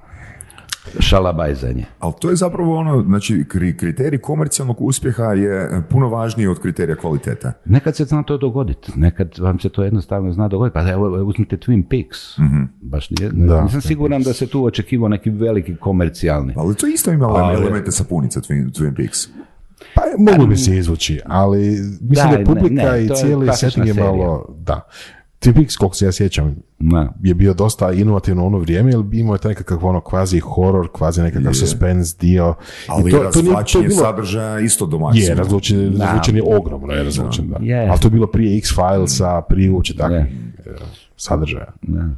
šalabajzanje. Ali to je zapravo ono, znači kri- kriterij komercijalnog uspjeha je puno važniji od kriterija kvalitete. Nekad se zna to dogoditi, nekad vam se to jednostavno zna dogoditi. Pa evo, uzmite Twin Peaks. Baš nije, Da. nisam siguran da se tu očekivao neki veliki komercijalni. Ali to isto ima Ali- elemente sapunice Twin, Twin Peaks. Pa moglo bi se izvući, ali mislim Da, je publika ne, i cijeli setting je serija. malo, da. Peaks, koliko se ja sjećam, Da. je bio dosta inovativno u ono vrijeme, jer imao je taj nekakav ono kvazi horor, kvazi nekakav suspense dio. Ali I to, to, nije, to je bilo, sadržaja isto domaćino. je, razlučen, razlučen je ogromno, je razlučen, da. Je. Ali to je bilo prije X-Filesa, prije uopće takvih Je. e, sadržaja. Da.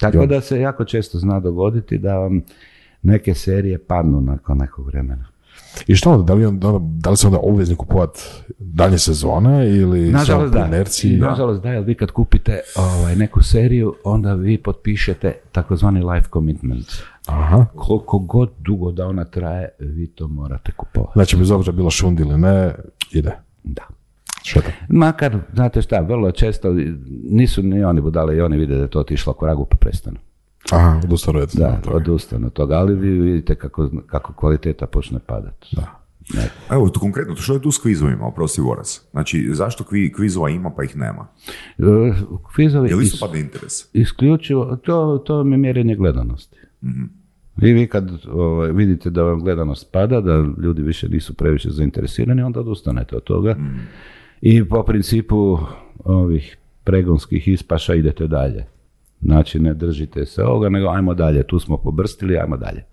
Tako da se jako često zna dogoditi da vam neke serije padnu nakon nekog vremena. I što onda, da li, onda, da li se onda obvezni kupovati dalje sezone ili Nažalost samo da. inerciji? Nažalost da, jer vi kad kupite ovaj, neku seriju, onda vi potpišete takozvani life commitment. Aha. Koliko god dugo da ona traje, vi to morate kupovati. Znači, bez obzira bilo šund ili ne, ide. Da. Šeta. Makar, znate šta, vrlo često nisu ni oni budale i oni vide da je to otišlo ko ragu pa prestanu. Aha, odustanu od Da, toga. odustanu od toga, ali vi vidite kako, kako kvaliteta počne padati. Da. Ne. Evo, tu konkretno, što je tu s kvizovima, oprosti Voras? Znači, zašto kvi, kvizova ima pa ih nema? E, Kvizovi Je li isto padne interes? isključivo, to, to vam je mjerenje gledanosti. I vi kad ovaj, vidite da vam gledanost pada, da ljudi više nisu previše zainteresirani, onda odustanete od toga. I po principu ovih pregonskih ispaša idete dalje. Znači ne držite se ovoga, nego ajmo dalje, tu smo pobrstili, ajmo dalje.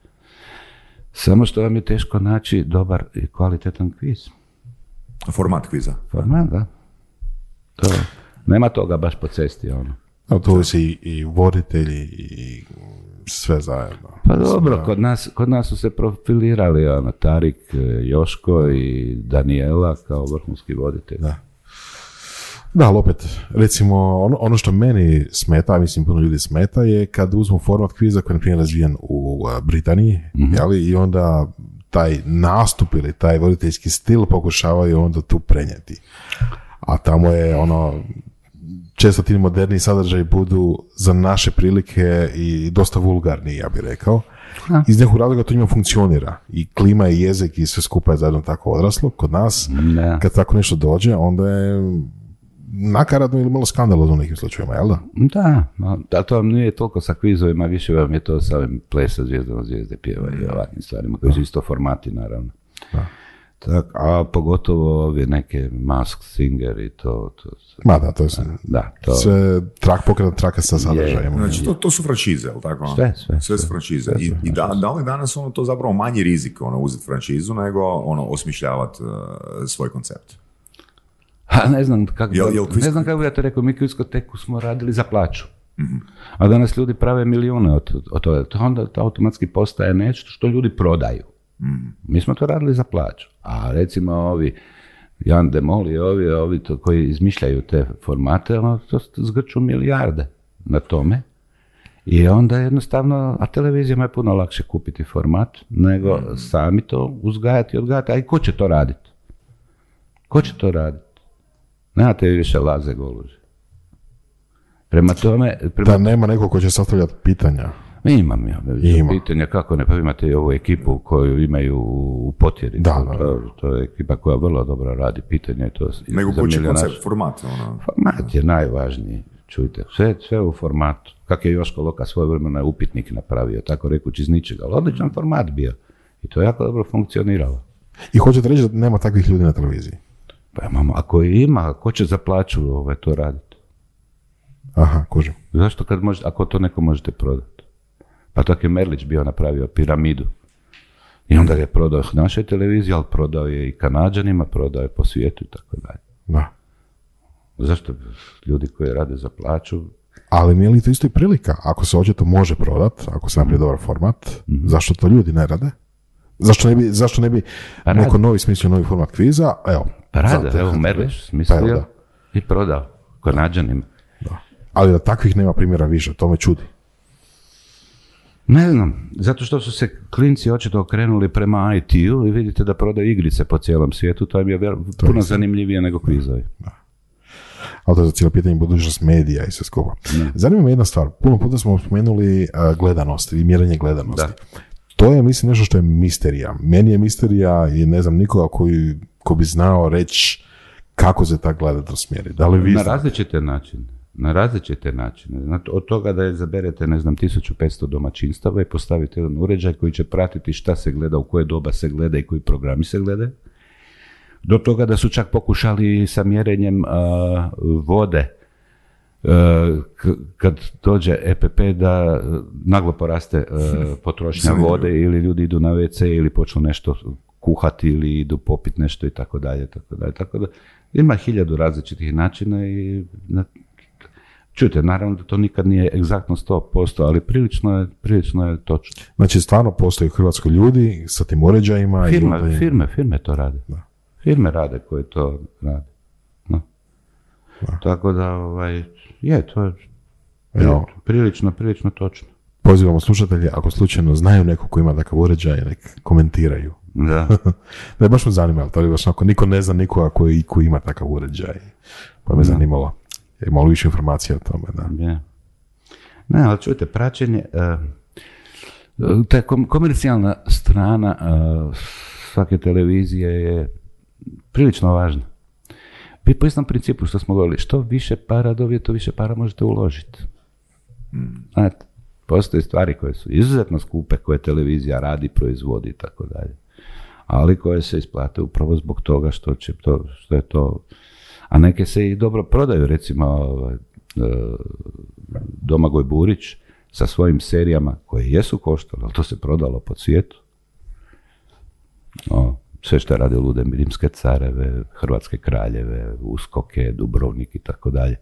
Samo što vam je teško naći dobar i kvalitetan kviz. Format kviza. Format, da. To, nema toga baš po cesti, ono. A tu si i, i voditelji i sve zajedno. Pa dobro, kod nas, kod nas su se profilirali ono, Tarik, e, Joško i Daniela kao vrhunski voditelj. Da. Da, ali opet, recimo, ono, ono što meni smeta, a mislim puno ljudi smeta, je kad uzmu format kviza koji je, primjer, razvijen u Britaniji, jeli, i onda taj nastup ili taj voditeljski stil pokušavaju onda tu prenijeti. A tamo je ono, često ti moderni sadržaji budu za naše prilike i dosta vulgarni, ja bih rekao. Iz nekog razloga to njima funkcionira. I klima i jezik i sve skupa je zajedno tako odraslo. Kod nas, Da. kad tako nešto dođe, onda je nakaradno ili malo skandalozno u nekim slučajevima, jel da? Da, no, da to vam nije toliko sa kvizovima, više vam je to sa ovim plesa zvijezdama zvijezde pjeva i ovakvim stvarima, koji su isto formati, naravno. Da. Tak, a pogotovo ove neke Mask Singer i to. to, to Ma da, to je sve, da, to, sve trak, pokret traka sa sadržajem. Znači, to, to su franšize, jel tako? Sve, sve, Sve su franšize. I, i da, da li danas ono to zapravo manji rizik ono, uzeti franšizu nego ono, osmišljavati uh, svoj koncept? A ne znam kako, Jel- jel kviz- ne znam kako bi ja to rekao, mi kviskoteku smo radili za plaću. Mhm. A danas ljudi prave milijune od, od toga. To onda to automatski postaje nešto što ljudi prodaju. Mhm. Mi smo to radili za plaću. A recimo ovi Jan Demol i ovi, ovi to, koji izmišljaju te formate, ono, to zgrču milijarde na tome. I onda jednostavno, a televizijama je puno lakše kupiti format nego Mhm. sami to uzgajati i odgajati. A i ko će to raditi? Ko će to raditi? Nemate vi više laze goluže. Prema tome, prema Da nema neko ko će sastavljati pitanja. imam ja Ima. pitanja kako ne, pa imate i ovu ekipu koju imaju u potjeri. Da, da. To, to je ekipa koja vrlo dobro radi pitanje. To Nego za koji će milionaš- koncept, format? Ono. Format je najvažniji, čujte, sve, sve u formatu. Kak je Joško Loka svoje vremena upitnik napravio, tako rekući iz ničega, ali odličan format bio. I to je jako dobro funkcioniralo. I hoćete reći da nema takvih ljudi na televiziji? Pa imamo, ako i ima, ko će za plaću ovaj, to raditi? Aha, kužim. Zašto kad možete, ako to neko možete prodati? Pa tako je Merlić bio napravio piramidu. I onda ga je prodao našoj televiziji, ali prodao je i Kanađanima, prodao je po svijetu i tako dalje. Da. Zašto ljudi koji rade za plaću, Ali nije li to isto i prilika? Ako se očito može prodat, ako se napravi dobar format, zašto to ljudi ne rade? Zašto ne bi, zašto ne bi Pa neko novi smislio novi format kviza? Evo. pa rade, zato- evo Merlić Pa smislio da. i prodao Kanađanima. Ali da takvih nema primjera više, to me čudi. Ne znam, zato što su se klinci očito okrenuli prema IT-u i vidite da prodaju igrice po cijelom svijetu, to je puno zanimljivije nego kvizovi. ali to je za cijelo pitanje budućnost medija i sve skupa. Zanima me jedna stvar, puno puta smo spomenuli uh, gledanost i mjerenje gledanosti. To je, mislim, nešto što je misterija. Meni je misterija i ne znam nikoga koji, ko bi znao reći kako se ta gledanost mjeri. Da li vi Na različite načine. Na različite načine. Znate, od toga da je zaberete, ne znam, 1500 domaćinstava i postavite jedan uređaj koji će pratiti šta se gleda, u koje doba se gleda i koji programi se gledaju. Do toga da su čak pokušali sa mjerenjem a, vode kad dođe EPP da e, naglo poraste e, potrošnja vode ili ljudi idu na WC ili počnu nešto kuhati ili idu popit nešto i tako dalje, tako dalje. Tako da ima hiljadu različitih načina i na, čujte, naravno da to nikad nije egzaktno 100%, ali prilično je, prilično je točno. Znači, stvarno postoji u Hrvatskoj ljudi sa tim uređajima. i Firme, firme, firme to rade. Firme rade koje to rade. No. Tako da, ovaj, je, to je Evo, prilično, prilično točno. pozivamo slušatelje, ako slučajno znaju neko ko ima takav uređaj, nek komentiraju. Da. Ne, baš me zanima, ali to je baš onako, niko ne zna nikoga koji, koji ima takav uređaj. Pa me zanimalo. Je malo više informacija o tome, da. Je. Ne, ali čujte, praćenje, eh, ta kom- komercijalna strana eh, svake televizije je prilično važna. Vi po istom principu što smo govorili, što više para dobije, to više para možete uložiti. Znate, postoje stvari koje su izuzetno skupe, koje televizija radi, proizvodi i tako dalje. Ali koje se isplate upravo zbog toga što, će to, što je to... A neke se i dobro prodaju, recimo ovaj, e, Domagoj Burić sa svojim serijama koje jesu koštale, ali to se prodalo po svijetu. O, sve što je radio Lude Rimske careve, Hrvatske kraljeve, Uskoke, Dubrovnik i tako dalje.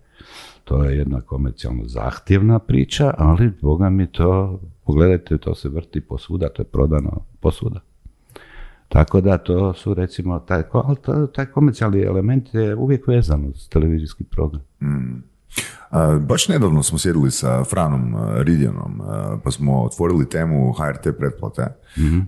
To je jedna komercijalno zahtjevna priča, ali boga mi to, pogledajte, to se vrti posvuda, to je prodano posvuda. Tako da to su recimo, taj, taj komercijalni element je uvijek vezan uz televizijski program. A, baš nedavno smo sjedili sa Franom Ridjanom, pa smo otvorili temu HRT pretplate.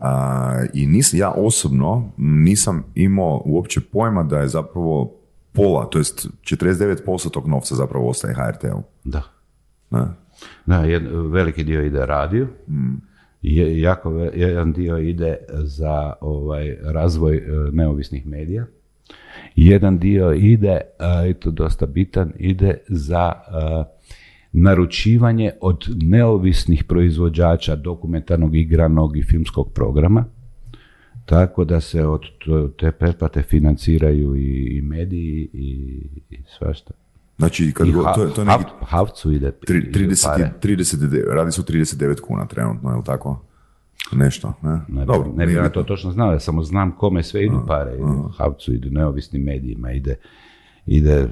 A, I nis, ja osobno nisam imao uopće pojma da je zapravo pola, to jest 49% tog novca zapravo ostaje HRT-u. Da. Ne? Da, jed, veliki dio ide radiju, je, jako jedan dio ide za ovaj razvoj e, neovisnih medija. Jedan dio ide, i to dosta bitan, ide za naručivanje od neovisnih proizvođača dokumentarnog, igranog i filmskog programa, tako da se od te pretplate financiraju i, i mediji i, i svašta. Znači, kad I go, to, to je neki Hav- Havcu ide, tri- ide 30, pare. 39, radi se o 39 kuna trenutno, je li tako? Nešto, ne? Ne, Dobro, ne bi nije ja to točno znao, ja samo znam kome sve idu pare. Idu Havcu, idu neovisnim medijima, ide, ide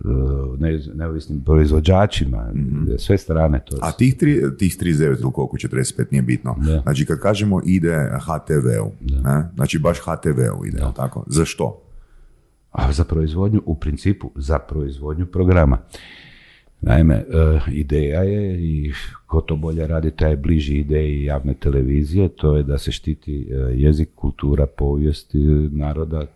uh, ne- neovisnim proizvođačima, ide sve strane. To Mhm. A tih, tri, tih 39 ili koliko, 45, nije bitno. Da. Znači, kad kažemo ide HTV-u, ne? znači baš HTV-u ide, tako? Za što? A za proizvodnju, u principu, za proizvodnju programa. Naime, e, ideja je i ko to bolje radi, taj je bliži ideji javne televizije, to je da se štiti e, jezik, kultura, povijest naroda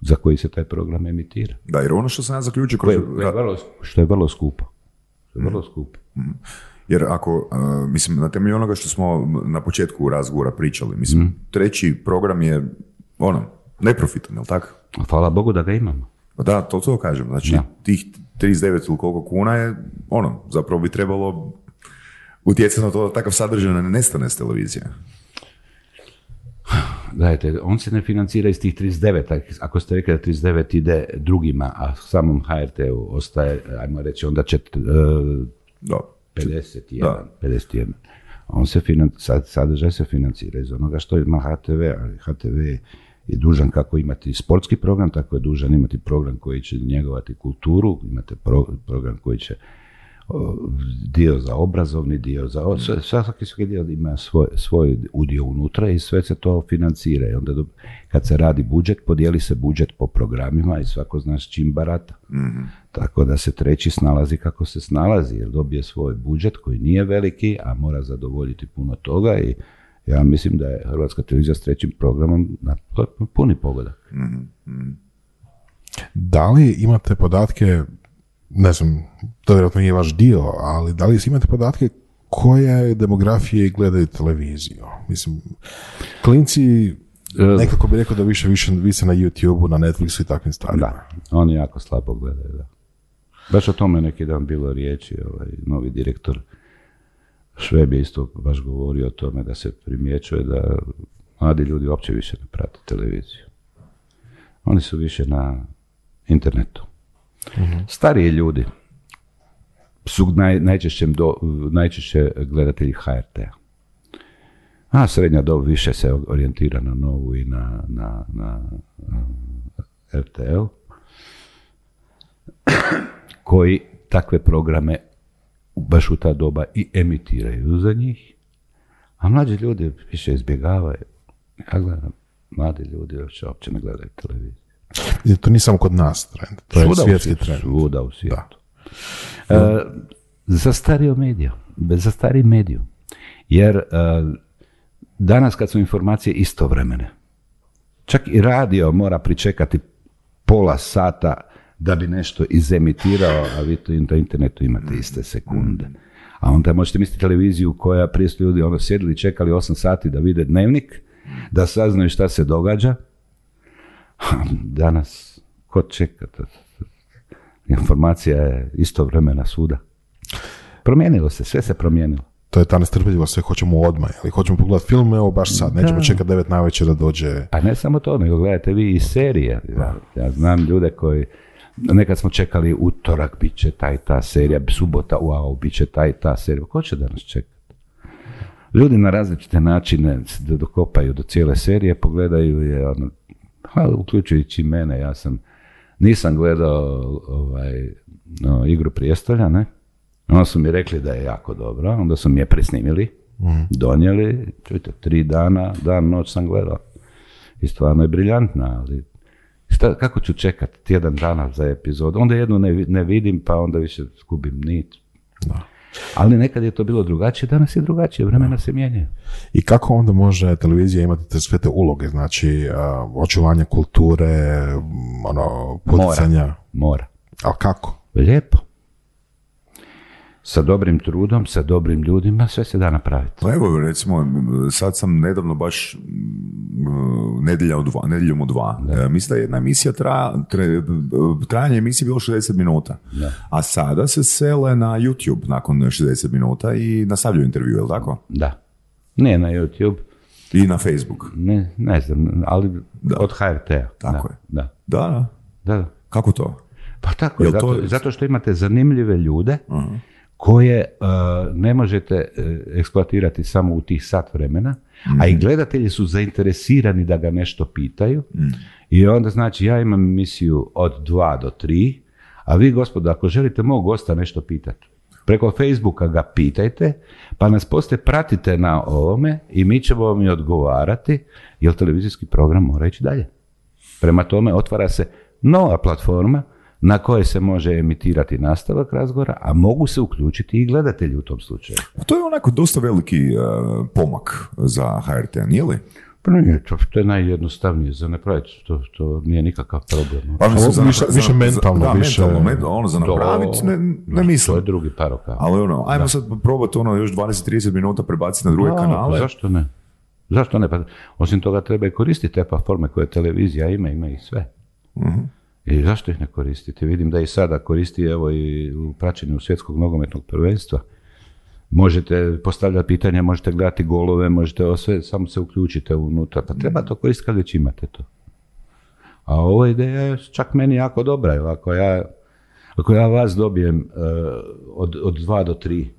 za koji se taj program emitira. Da, jer ono što sam ja zaključio, Koje- kroz, koje je vrlo, što je vrlo skupo. Što je vrlo skupo. jer ako, uh, mislim, na temelju onoga što smo na početku razgovora pričali, mislim, Mhm. treći program je, ono, neprofitan, je li tako? A Hvala Bogu da ga imamo. Pa da, to to kažem. Znači, Da. tih 39 ili koliko kuna je, ono, zapravo bi trebalo utjecati na to da takav sadržaj ne nestane s televizije. Gledajte, on se ne financira iz tih 39, ak- ako ste rekli da 39 ide drugima, a samom HRT-u ostaje, ajmo reći, onda će Da. 51, Da. 51. On se finan, sad, sadržaj se financira iz onoga što ima HTV, ali HTV je dužan kako imati sportski program, tako je dužan imati program koji će njegovati kulturu, imate pro- program koji će dio za obrazovni, dio za... Svaki svaki dio ima svoj, svoj udio unutra i sve se to financira. I onda do- kad se radi budžet, podijeli se budžet po programima i svako zna s čim barata. Tako da se treći snalazi kako se snalazi, jer dobije svoj budžet koji nije veliki, a mora zadovoljiti puno toga i ja mislim da je Hrvatska televizija s trećim programom na puni pogodak. Da li imate podatke, ne znam, to vjerojatno nije vaš dio, ali da li imate podatke koje demografije gledaju televiziju? Mislim, klinci nekako bi rekao da više više vise na YouTube-u, na Netflixu i takvim stvarima. Da, oni jako slabo gledaju, da. Baš o tome neki dan bilo riječi, ovaj novi direktor Šveb je isto baš govorio o tome da se primjećuje da mladi ljudi uopće više ne prate televiziju. Oni su više na internetu. Stariji ljudi su naj, najčešće, do, najčešće gledatelji HRT-a. A srednja dob više se orijentira na novu i na, na, na, na RTL koji takve programe baš u ta doba i emitiraju za njih, a mlađi ljudi više izbjegavaju. Ja gledam, mladi ljudi uopće, uopće ne gledaju televiziju. I to nije samo kod nas trend, to je Svuda svjetski svijetu, trend. Svuda u svijetu. E, za stario mediju, za stari mediju. Jer e, danas kad su informacije istovremene, čak i radio mora pričekati pola sata da bi nešto izemitirao, a vi to na internetu imate iste sekunde. A onda možete misliti televiziju koja prije su ljudi ono sjedili i čekali 8 sati da vide dnevnik, da saznaju šta se događa. Danas, ko čeka? Informacija je istovremena svuda. Promijenilo se, sve se promijenilo. To je ta nestrpljivost, sve hoćemo odmah, ali hoćemo pogledati film, evo baš sad, nećemo čekati devet navečer da dođe. Pa ne samo to, nego gledajte vi i serije. Ja, ja znam ljude koji, nekad smo čekali utorak, bit će ta i ta serija, subota, wow, bit će ta i ta serija. Ko će danas čekati? Ljudi na različite načine dokopaju do cijele serije, pogledaju je, ono, ha, uključujući mene, ja sam, nisam gledao ovaj, no, igru prijestolja, ne? Onda su mi rekli da je jako dobro, onda su mi je presnimili, donijeli, čujte, tri dana, dan, noć sam gledao. I stvarno je briljantna, ali šta, kako ću čekati tjedan dana za epizodu? Onda jednu ne, ne vidim, pa onda više skubim nit. Ali nekad je to bilo drugačije, danas je drugačije, vremena se mijenjaju. I kako onda može televizija imati te sve te uloge, znači očuvanje kulture, ono, poticanja, Mora. ali kako? Lijepo. Sa dobrim trudom, sa dobrim ljudima, sve se da napraviti. Pa evo, recimo, sad sam nedavno baš mm, nedjelja u dva, nedjeljom u dva. E, mislim da je jedna emisija traja, trajanje emisije bilo 60 minuta. A sada se sele na YouTube nakon 60 minuta i nastavljaju intervju, je li tako? Da. Ne na YouTube. I na Facebook. Ne, ne znam, ali od HRT-a. Tako da, je. Da. Da, da. Kako to? Pa tako je, zato, zato što imate zanimljive ljude koje uh, ne možete uh, eksploatirati samo u tih sat vremena, a i mhm. gledatelji su zainteresirani da ga nešto pitaju mm. i onda znači ja imam emisiju od dva do tri, a vi gospodo ako želite mog gosta nešto pitati, preko Facebooka ga pitajte, pa nas poslije pratite na ovome i mi ćemo vam i odgovarati, jer televizijski program mora ići dalje. Prema tome otvara se nova platforma na koje se može emitirati nastavak razgovora, a mogu se uključiti i gledatelji u tom slučaju. To je onako dosta veliki uh, pomak za HRT, nije li? Pa nije, to, to je najjednostavnije za napraviti, to, to nije nikakav problem. Pa mislim, za, više, više mentalno, da, više... mentalno, mentalno, ono za napraviti, ne, ne mislim. To je drugi paroka. Ali ono, ajmo da. sad probati ono još 20-30 minuta prebaciti na druge da, kanale. Pa zašto ne? Zašto ne? Pa, osim toga treba i koristiti te platforme koje televizija ima, ima i sve. Uh-huh. I zašto ih ne koristiti? Vidim da i sada koristi evo i u praćenju svjetskog nogometnog prvenstva. Možete postavljati pitanja, možete gledati golove, možete sve, samo se uključite unutra. Pa treba to koristiti kad već imate to. A ova ideja je čak meni jako dobra. Jer ako ja, ako ja vas dobijem uh, od, od dva do tri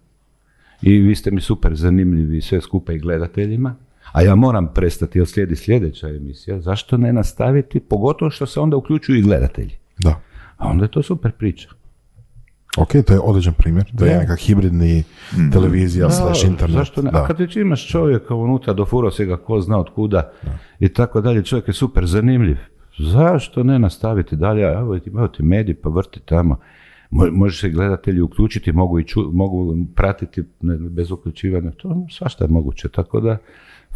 i vi ste mi super zanimljivi sve skupa i gledateljima, a ja moram prestati jer slijedi sljedeća emisija, zašto ne nastaviti, pogotovo što se onda uključuju i gledatelji. Da. A onda je to super priča. Ok, to je odličan primjer. To je neka hibridni mm. televizija slash internet. Zašto ne? A kad već imaš čovjeka unutra, dofuro se ga ko zna od kuda i tako dalje, čovjek je super zanimljiv. Zašto ne nastaviti dalje? Evo ti, evo ti medij, pa vrti tamo. Može se gledatelji uključiti, mogu, i mogu pratiti bez uključivanja. To svašta je moguće. Tako da,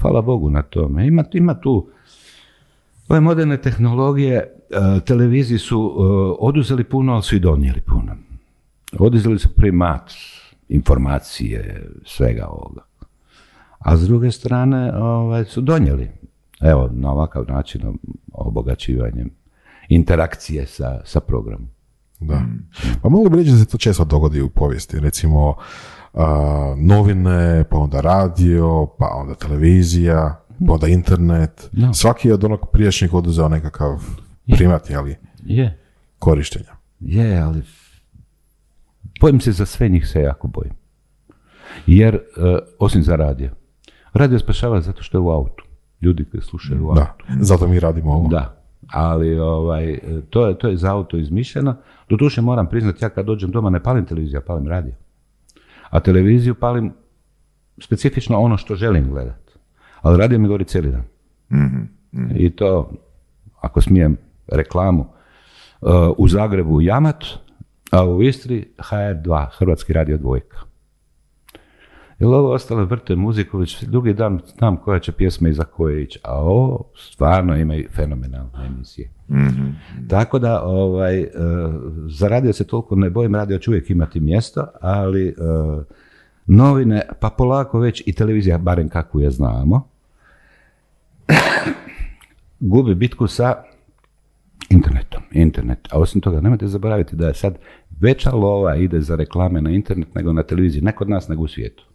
hvala Bogu na tome. Ima, ima tu ove moderne tehnologije, e, televiziji su e, oduzeli puno, ali su i donijeli puno. Oduzeli su primat informacije, svega ovoga. A s druge strane ovaj, su donijeli, evo, na ovakav način obogaćivanjem interakcije sa, sa programom. Da. Pa mogu bi reći da se to često dogodi u povijesti. Recimo, novine, pa onda radio, pa onda televizija, pa onda internet. Svaki je od onog prijašnjeg oduzeo nekakav primat, ali je. korištenja. Je, ali bojim se za sve njih se jako bojim. Jer, e, osim za radio, radio spašava zato što je u autu. Ljudi koji slušaju u autu. Da, zato mi radimo ovo. Da, ali ovaj, to, je, to je za auto izmišljeno. Doduše moram priznati, ja kad dođem doma ne palim televiziju, ja palim radio. A televiziju palim specifično ono što želim gledati. Ali radio mi govori cijeli dan. mm I to, ako smijem reklamu, uh, u Zagrebu Jamat, a u Istri HR2, Hrvatski radio dvojka. Jer ovo ostalo vrte muziku, već drugi dan znam koja će pjesma i za koje ići, a ovo stvarno ima fenomenalne emisije. mm Tako da, ovaj, uh, za radio se toliko ne bojim, radio će uvijek imati mjesto, ali uh, novine, pa polako već i televizija, barem kako je znamo, gubi bitku sa internetom. Internet. A osim toga, nemojte zaboraviti da je sad veća lova ide za reklame na internet nego na televiziji, ne kod nas nego u svijetu.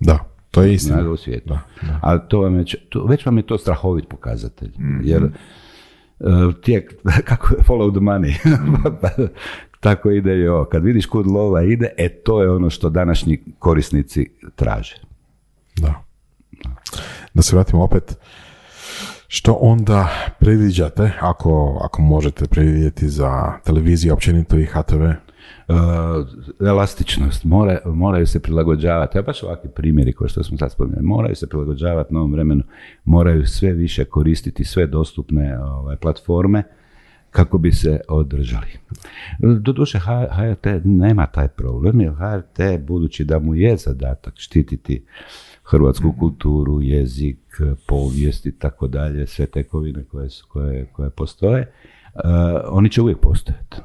Da, to je istina. U svijetu. Da, A to vam je, to, već vam je to strahovit pokazatelj. mm Jer uh, tijek, kako je follow the money, pa, tako ide i ovo. Kad vidiš kud lova ide, e to je ono što današnji korisnici traže. Da. Da se vratimo opet što onda predviđate, ako, ako možete predvidjeti za televiziju, općenito i HTV? Uh, elastičnost, Mora, moraju se prilagođavati, a baš ovakvi primjeri koje što smo sad spominjali, moraju se prilagođavati novom vremenu, moraju sve više koristiti sve dostupne ovaj, platforme kako bi se održali. Doduše HRT nema taj problem, jer HRT, budući da mu je zadatak štititi hrvatsku mhm. kulturu, jezik, povijest i tako dalje, sve tekovine koje, koje, koje postoje, uh, oni će uvijek postojati.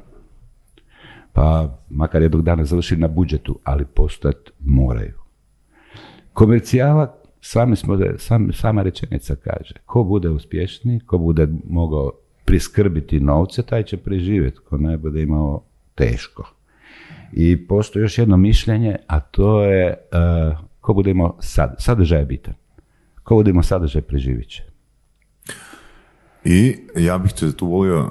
Pa makar jednog dana završili na budžetu, ali postojati moraju. Komercijala, sami smo, sam, sama rečenica kaže, ko bude uspješniji, ko bude mogao priskrbiti novce, taj će preživjeti, ko ne bude imao teško. I postoji još jedno mišljenje, a to je uh, ko bude imao sad, sadržaj je bitan. Ko bude imao sadržaj preživit će. I ja bih te tu volio uh,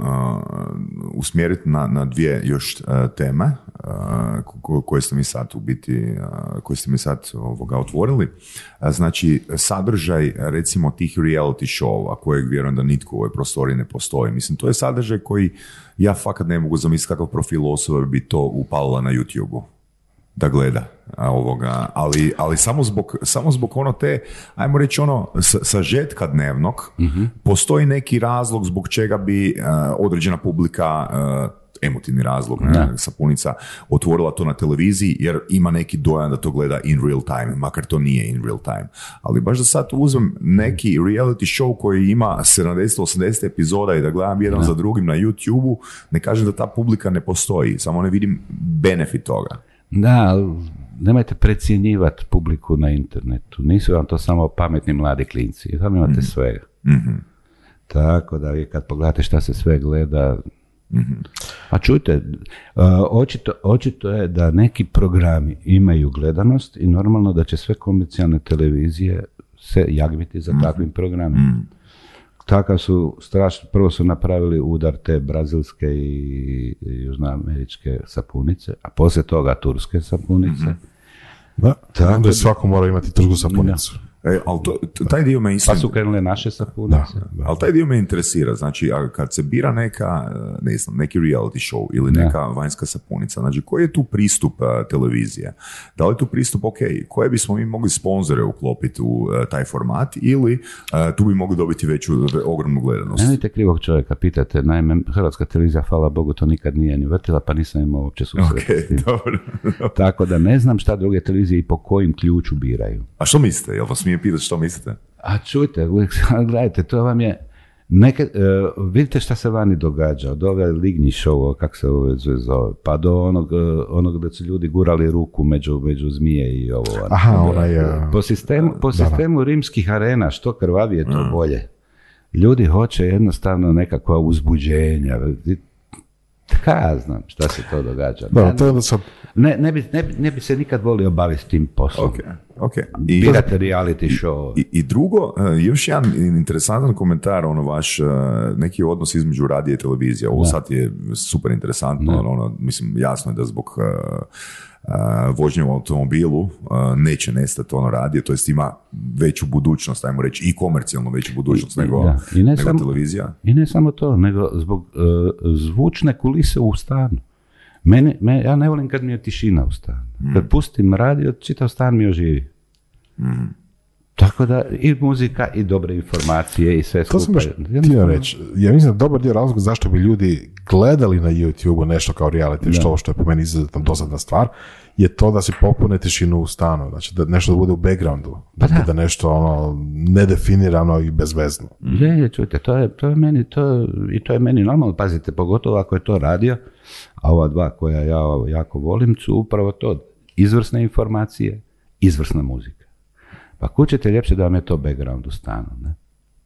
usmjeriti na, na dvije još uh, teme uh, koje ste mi sad u biti, koje ste mi sad ovoga otvorili. Znači, sadržaj recimo tih reality show-a kojeg vjerujem da nitko u ovoj prostoriji ne postoji. Mislim, to je sadržaj koji ja fakat ne mogu zamisliti kakav profil osobe bi to upalila na YouTube-u da gleda ovoga, ali, ali samo, zbog, samo zbog ono te, ajmo reći ono, sažetka dnevnog, postoji neki razlog zbog čega bi određena publika emotivni razlog, ne, sapunica otvorila to na televiziji jer ima neki dojam da to gleda in real time, makar to nije in real time. Ali baš da sad uzmem neki reality show koji ima 70-80 epizoda i da gledam jedan za drugim na YouTube-u, ne kažem da ta publika ne postoji, samo ne vidim benefit toga. Da, nemojte precjenjivati publiku na internetu. Nisu vam to samo pametni mladi klinci. Tamo imate mm svega. Mhm. Tako da vi kad pogledate šta se sve gleda, mm A čujte, očito, očito je da neki programi imaju gledanost i normalno da će sve komercijalne televizije se jagviti za mhm. takvim programima. Mhm. Takav su strašno, prvo su napravili udar te brazilske i južnoameričke sapunice, a poslije toga turske sapunice. Da, tako onda je svako mora imati tursku sapunicu. E, ali to, taj dio me Pa su krenule naše sapunice. Ali taj dio me interesira. Znači, kad se bira neka, ne znam, neki reality show ili neka vanjska sapunica, znači koji je tu pristup televizije? Da li je tu pristup, ok, koje bismo mi mogli sponzore uklopiti u taj format ili tu bi mogli dobiti veću, ogromnu gledanost? Nemojte krivog čovjeka, pitate. Naime, Hrvatska televizija, hvala Bogu, to nikad nije ni vrtila, pa nisam imao uopće susret dobro. Tako da ne znam šta druge televizije i po kojim ključu biraju. A što mislite? Jel vas mi pitati što mislite? A čujte, gledajte, to vam je, neke, uh, vidite šta se vani događa, od ove ligni show, kako se ovo zove, pa do onog, e, onog da su ljudi gurali ruku među, među zmije i ovo. Ono. Aha, ona je... Po sistemu, po sistemu rimskih arena, što krvavije, to mm. bolje. Ljudi hoće jednostavno nekakva uzbuđenja. Kaj ja znam šta se to događa. Da, to je sam... ne, ne, bi, ne, bi, ne bi se nikad volio baviti tim poslom. Okay. Okay. I, Birate reality show. I, I, drugo, e, još jedan interesantan komentar, ono vaš, e, neki odnos između radija i televizije. Ovo sad je super interesantno, ono, mislim, jasno je da zbog uh, vožnje u automobilu neće nestati ono radije, to jest ima veću budućnost, ajmo reći, i komercijalno veću budućnost nego, I ne nego televizija. I ne samo to, nego zbog zvučne kulise u stanu. Mene, ja ne volim kad mi je tišina u stanu. Mm. Kad pustim radio, čitav stan mi oživi. Mm. Tako da i muzika i dobre informacije i sve to skupa. To sam htio reći. Ja mislim da dobar dio razloga zašto bi ljudi gledali na YouTube nešto kao reality, što, što je po meni izuzetno dosadna stvar, je to da se popune tišinu u stanu, znači da nešto bude u backgroundu, pa da, nešto ono nedefinirano i bezvezno. Je, je, čujte, to je, to je meni, to, i to je meni normalno, pazite, pogotovo ako je to radio, a ova dva koja ja jako volim su upravo to, izvrsne informacije, izvrsna muzika. Pa kućete ljepše da vam je to background u stanu, ne?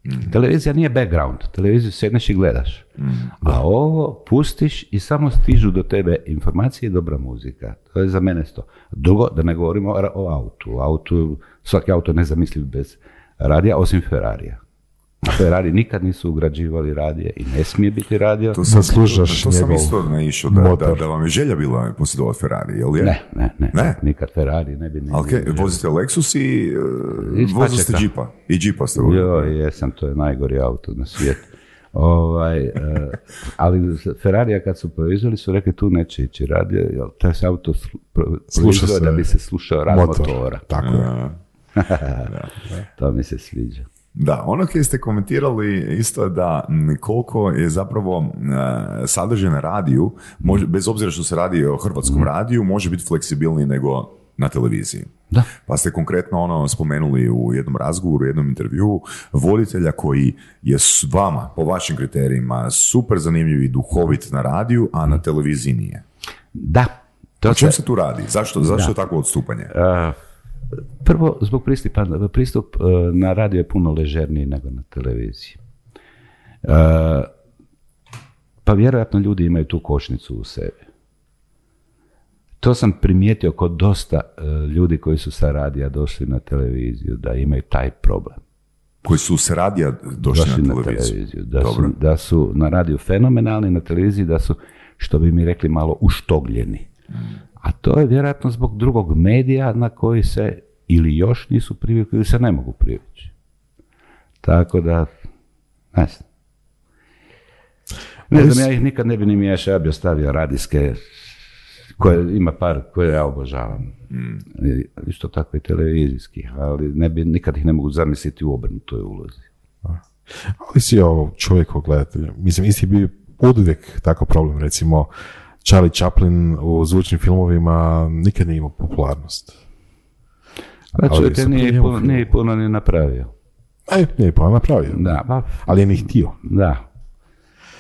Mm. Televizija nije background, televiziju sedneš i gledaš. Mm. A ovo pustiš i samo stižu do tebe informacije i dobra muzika. To je za mene to. Drugo, da ne govorimo o autu. Autu, svaki auto je nezamisliv bez radija, osim Ferrarija. Ferrari nikad nisu ugrađivali radije i ne smije biti radio. To sam, slušaš to, to sam isto naišao da, da, da, vam je želja bila posjedovati Ferrari, jel je? Ne, ne, ne, ne? nikad Ferrari ne bi... Ne Ali okay, vozite Lexus i, uh, vozite ste Jeepa. I Jeepa ste vozili. Jo, jesam, to je najgori auto na svijetu. Ovaj, uh, ali Ferrarija kad su proizveli su rekli tu neće ići radio, jer taj se auto proizvode da bi se slušao rad motora. Tako je. to mi se sviđa. Da, ono koje ste komentirali isto da koliko je zapravo sadržaj na radiju, može, bez obzira što se radi o hrvatskom mm. radiju, može biti fleksibilniji nego na televiziji. Da. Pa ste konkretno ono spomenuli u jednom razgovoru, u jednom intervjuu voditelja koji je s vama, po vašim kriterijima, super zanimljiv i duhovit na radiju, a na televiziji nije. Da. To O čem se- tu radi? Zašto, zašto je takvo odstupanje? A, prvo, zbog pristupa, pristup e, na radio je puno ležerniji nego na televiziji. E, pa vjerojatno ljudi imaju tu košnicu u sebi. To sam primijetio kod dosta e, ljudi koji su sa radija došli na televiziju, da imaju taj problem. Koji su s radija došli, Došli na televiziju? Da Dobro. su, da su na radiju fenomenalni, na televiziji da su, što bi mi rekli, malo uštogljeni. A to je vjerojatno zbog drugog medija na koji se ili još nisu privikli ili se ne mogu privići. Tako da, ne znam. Ne znam, ja ih nikad ne bi ni miješao, ja bi ostavio radijske koje ima par koje ja obožavam. I Isto tako i televizijskih, ali ne bi, nikad ih ne mogu zamisliti u obrnutoj ulozi. Ali si ovo čovjek gledatelja. Mislim, isti je bio uvijek takav problem. Recimo, Charlie Chaplin u zvučnim filmovima nikad nije imao popularnost. Pa čujete, super nije, puno, nije puno ni napravio. Aj, nije pa napravio. Da, pa, Ali je ni htio. da.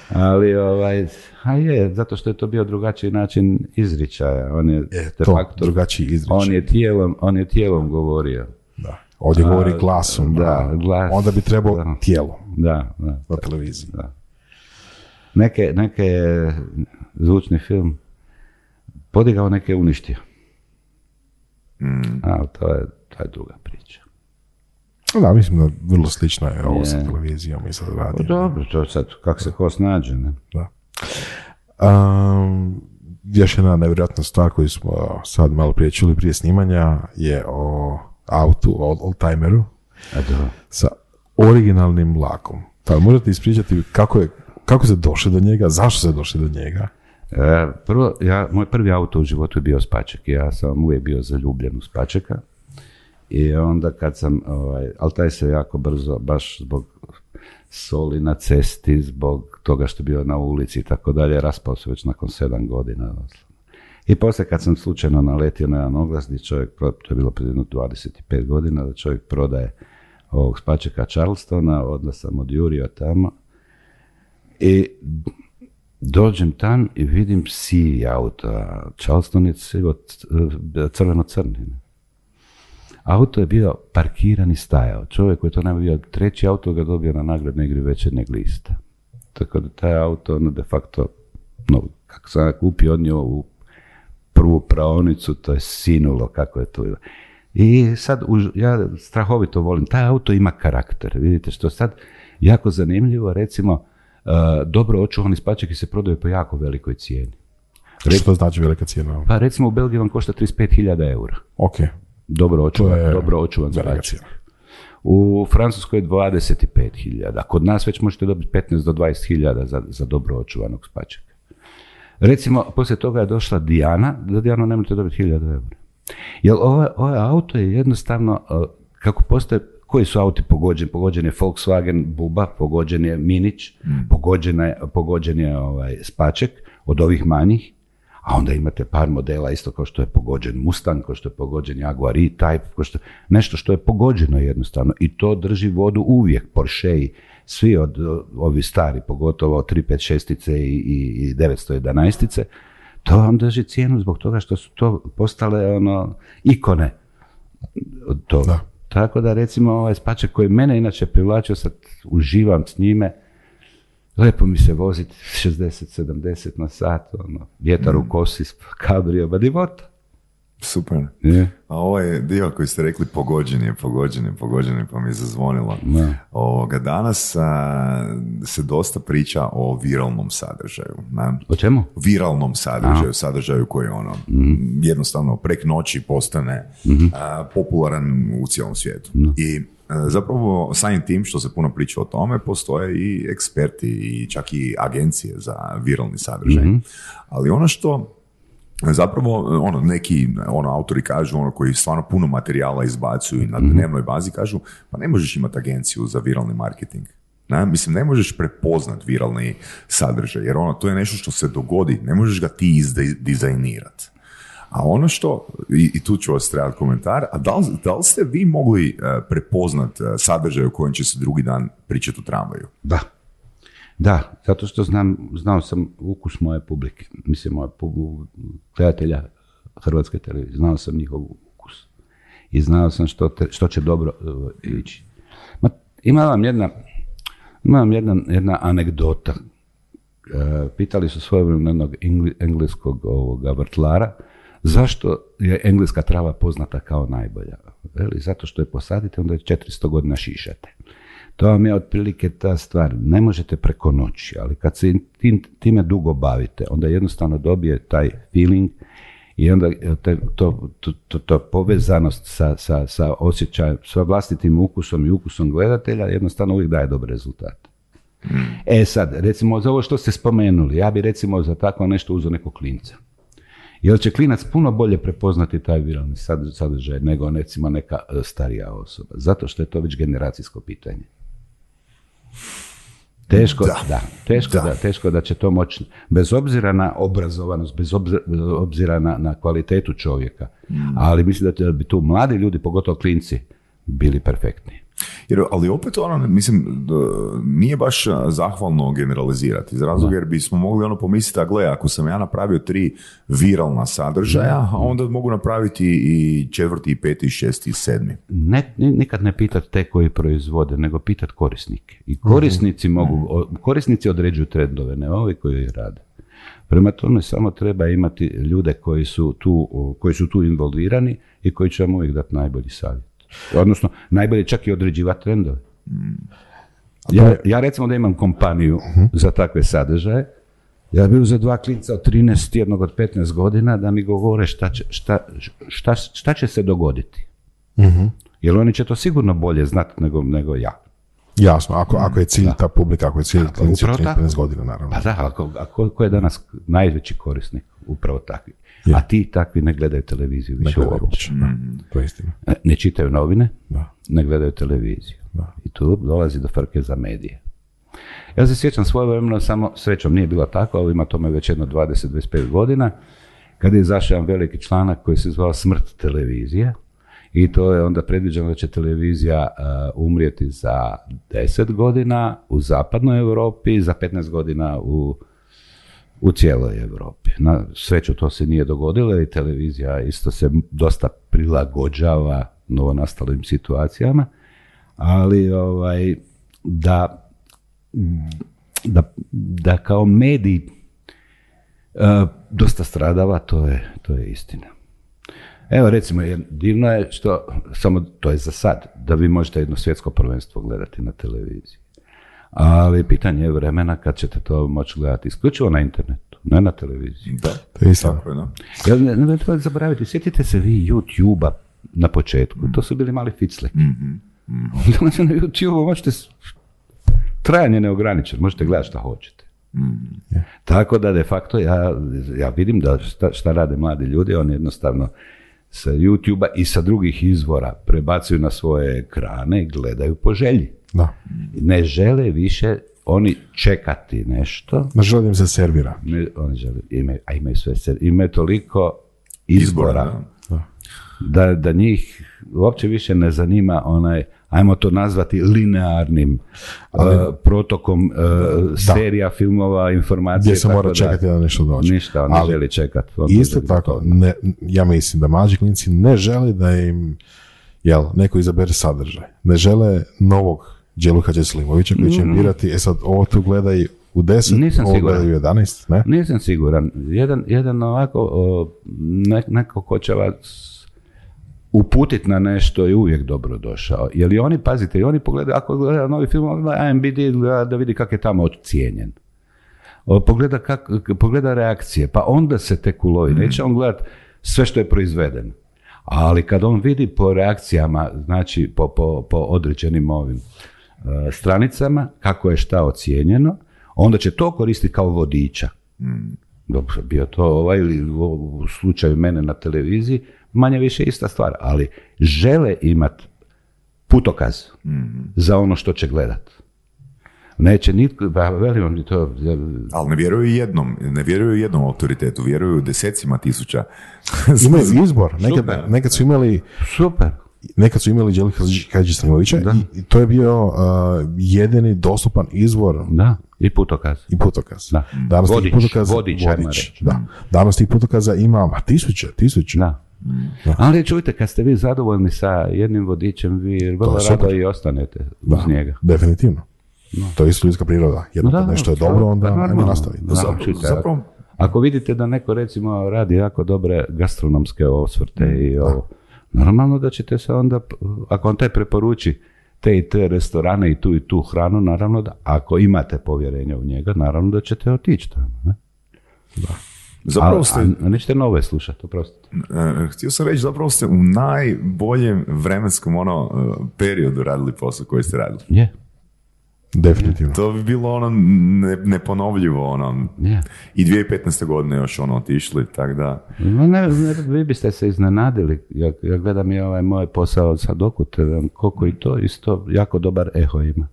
Ali, ovaj, a je, zato što je to bio drugačiji način izričaja. On je, Je, de to, facto, drugačiji izričaj. on je tijelom, on je tijelom govorio. Da. Ovdje govori glasom. da, glas, Onda bi trebao da. tijelo Da, da. na televiziji. da. Neke, neke zvučni film podigao, neke uništio. Mm. Ali to je, to je druga priča. Da, mislim da vrlo slično je ovo sa Je. televizijom i sa Pa radijem. dobro, to sad, kako se ko snađe, ne? Da. Um, još jedna nevjerojatna stvar koju smo sad malo prije čuli prije snimanja je o autu, o oldtimeru sa originalnim lakom. Pa možete ispričati kako, je, kako ste došli do njega, zašto ste došli do njega? E, prvo, ja, moj prvi auto u životu je bio Spaček. Ja sam uvijek bio zaljubljen u Spačeka. I onda kad sam, ovaj, ali taj se jako brzo, baš zbog soli na cesti, zbog toga što je bio na ulici i tako dalje, raspao se već nakon sedam godina. I poslije kad sam slučajno naletio na jedan oglas gdje čovjek, to je bilo jedno 25 godina, da čovjek prodaje ovog Spačeka Charlestona, onda sam odjurio tamo i dođem tam i vidim sivi auto, Charleston je sivo crveno-crni. Auto je bio parkiran i stajao. Čovjek koji je to nam bio treći auto ga dobio na nagradnoj igri večernjeg lista. Tako da taj auto, ono, de facto, no, kako sam kupio, odnio u prvu praonicu, to je sinulo kako je to bilo. I sad, ja strahovito volim, taj auto ima karakter, vidite što sad jako zanimljivo, recimo, dobro očuvani spačeki se prodaju po jako velikoj cijeni. Što znači velika cijena? Pa recimo u Belgiji vam košta 35.000 eura. Ok, Dobro očuvan, je dobro očuvan cijena. U Francuskoj je 25.000. Kod nas već možete dobiti 15 do 20.000 za, za dobro očuvanog spačeka. Recimo, poslije toga je došla Dijana, za Dijanu ne možete dobiti 1000 eura. Jer ovaj, ovaj auto je jednostavno, uh, kako postoje, koji su auti pogođeni? Pogođen je Volkswagen Buba, pogođen je Minić, pogođen je, pogođen je ovaj, Spaček od ovih manjih, a onda imate par modela isto kao što je pogođen Mustang, kao što je pogođen Jaguar E-Type, kao što, nešto što je pogođeno jednostavno i to drži vodu uvijek, Porschei, svi od ovi stari, pogotovo 356 i, i, i 911 to vam drži cijenu zbog toga što su to postale ono ikone od toga. Da. Tako da recimo ovaj spaček koji mene inače privlačio, sad uživam s njime, Lepo mi se voziti 60-70 na sat, ono, vjetar u kosi, kabrio, ba divota. Super. Je. A ovaj dio koji ste rekli pogođen je, pogođen je, pogođen je, pa mi je zazvonilo. Ovoga, danas a, se dosta priča o viralnom sadržaju. Ne? O čemu? viralnom sadržaju, sadržaju koji ono jednostavno prek noći postane a, popularan u cijelom svijetu. I zapravo samim tim što se puno priča o tome, postoje i eksperti i čak i agencije za viralni sadržaj. Ali ono što zapravo ono neki ono autori kažu ono koji stvarno puno materijala izbacuju i na dnevnoj bazi kažu pa ne možeš imati agenciju za viralni marketing ne? Mislim, ne možeš prepoznat viralni sadržaj, jer ono, to je nešto što se dogodi, ne možeš ga ti izdizajnirati. A ono što, i, i tu ću vas trebati komentar, a da li, da li ste vi mogli uh, prepoznat uh, sadržaj u kojem će se drugi dan pričati u tramvaju? Da. Da, zato što znam, znao sam ukus moje publike, mislim moje gledatelja Hrvatske televizije, znao sam njihov ukus i znao sam što, te- što će dobro uh, ići. Ma, ima vam jedna, ima vam jedna, jedna anegdota. E, pitali su svojevremeno jednog engleskog ovoga vrtlara zašto je engleska trava poznata kao najbolja. Veli, zato što je posadite, onda je 400 godina šišate. To vam je otprilike ta stvar. Ne možete preko noći, ali kad se tim, time dugo bavite, onda jednostavno dobije taj feeling i onda te, to, to, to, to povezanost sa, sa, sa osjećajem, sa vlastitim ukusom i ukusom gledatelja jednostavno uvijek daje dobre rezultate. E sad, recimo za ovo što ste spomenuli, ja bi recimo za tako nešto uzeo nekog klinca. Jer će klinac puno bolje prepoznati taj viralni sad- sadržaj nego recimo neka e, starija osoba. Zato što je to već generacijsko pitanje. Teško da, Da. teško da. Da. teško da će to moći, bez obzira na obrazovanost, bez obzira, na, na kvalitetu čovjeka. Ali mislim da bi tu mladi ljudi, pogotovo klinci, bili perfektni. Jer, ali opet ono, mislim, d- nije baš zahvalno generalizirati, iz razloga jer bismo mogli ono pomisliti, a gle, ako sam ja napravio tri viralna sadržaja, a onda mogu napraviti i četvrti, i peti, i šesti, i sedmi. ne, ni- nikad ne pitat te koji proizvode, nego pitat korisnike. I korisnici mogu, o- korisnici određuju trendove, ne ovi koji rade. Prema tome samo treba imati ljude koji su tu, koji su tu involvirani i koji će vam uvijek dati najbolji savjet. Odnosno, najbolje čak i određivati trendove. Ja, ja recimo da imam kompaniju za takve sadržaje, ja bih za dva klinca od 13, jednog od 15 godina da mi govore šta će, šta, šta, šta će se dogoditi. Jer oni će to sigurno bolje znati nego, nego ja. Jasno, ako, ako je cilj ta publika, ako je cilj klinici od upravo tako. 13 godina, naravno. Pa da, ako, a ko, ko je danas najveći korisnik? Upravo takvi. A ti takvi ne gledaju televiziju Ne više gledaju uopće. uopće, da, je istina. Ne, ne čitaju novine, Da. ne gledaju televiziju. Da. I tu dolazi do frke za medije. Ja se sjećam svojevremeno, samo srećom nije bilo tako, ali ima tome već jedno 20-25 godina, kad je izašao jedan veliki članak koji se zvao Smrt televizije i to je onda predviđeno da će televizija uh, umrijeti za 10 godina u zapadnoj Europi, za 15 godina u u cijeloj Europi. Na sreću to se nije dogodilo i televizija isto se dosta prilagođava novonastalim situacijama, ali ovaj, da, da, da kao medij e, dosta stradava, to je, to je istina. Evo recimo, divno je što, samo to je za sad, da vi možete jedno svjetsko prvenstvo gledati na televiziji. Ali pitanje je vremena kad ćete to moći gledati isključivo na internetu, ne na televiziji. Da, To je tako je, da. Jel ne, ne treba zaboraviti, sjetite se vi YouTube-a na početku, to su bili mali ficleki. Danas na YouTube-u možete, trajanje neograničeno, možete gledati šta hoćete. Tako da de facto ja, ja vidim da šta, šta rade mladi ljudi, oni jednostavno sa YouTube-a i sa drugih izvora prebacuju na svoje ekrane i gledaju po želji. Da. Ne žele više oni čekati nešto, Ne želim se servira. ne, oni žele, imaju, a imaju sve, se- imaju toliko izbora, da. da, da njih uopće više ne zanima onaj, ajmo to nazvati linearnim uh, protokom uh, serija, filmova, informacija. Gdje se mora čekati dalje. da nešto dođe. Ništa, on ne Ali želi čekati. Isto tako, ne, ja mislim da mlađi klinici ne žele da im jel, neko izabere sadržaj. Ne žele novog Đeluka Đeslimovića koji će im birati, e sad ovo tu gledaj u 10, Mm. Nisam ovo siguran. gledaj u 11, ne? Nisam siguran. Jedan, jedan ovako, o, ne- neko ko će vas uputiti na nešto je uvijek dobro došao. Jer i oni, pazite, i oni pogledaju, ako gleda novi film, on gleda da vidi kako je tamo ocijenjen. Pogleda, kak, pogleda reakcije, pa onda se tek ulovi. Neće on gledat sve što je proizvedeno. Ali kad on vidi po reakcijama, znači po, po, po određenim ovim stranicama, kako je šta ocijenjeno, onda će to koristiti kao vodiča. Dobro, bio to ovaj ili u slučaju mene na televiziji, manje više ista stvar, ali žele imati putokaz za ono što će gledat. Neće nitko, ba, velim vam to, Ali ne vjeruju jednom, ne vjeruju jednom autoritetu, vjeruju desecima tisuća. Imaju izbor. Nekad, nekad su imali super. Nekad su imali Đeli Hadži i, i to je bio uh, jedini dostupan izvor da, i putokaz. I putokaz. Da. Danas vodič, tih putokaza, vodič, vodič, da. Danas tih putokaza ima ma, tisuće, tisuće. Da. Da. Ali čujte, kad ste vi zadovoljni sa jednim vodičem, vi vrlo rado i ostanete uz da, njega. Definitivno. No. To je isto ljudska priroda. Jedno kad nešto je dobro, onda pa ajmo nastaviti. Zapravo, ako vidite da neko recimo radi jako dobre gastronomske osvrte i ovo, normalno da ćete se onda, ako on te preporuči te i te restorane i tu i tu hranu, naravno da, ako imate povjerenje u njega, naravno da ćete otići tamo. Ne? Da. Zapravo ste... A, a nećete nove slušati, oprostite. E, htio sam reći, zapravo ste u najboljem vremenskom ono, e, periodu radili posao koji ste radili. Je. Definitivno. To bi bilo ono ne, neponovljivo ono. Yeah. I 2015. godine još ono otišli, tako da... No, ne, ne, vi biste se iznenadili. Ja, ja gledam i ovaj moj posao sa Dokute, koliko i to isto jako dobar eho ima.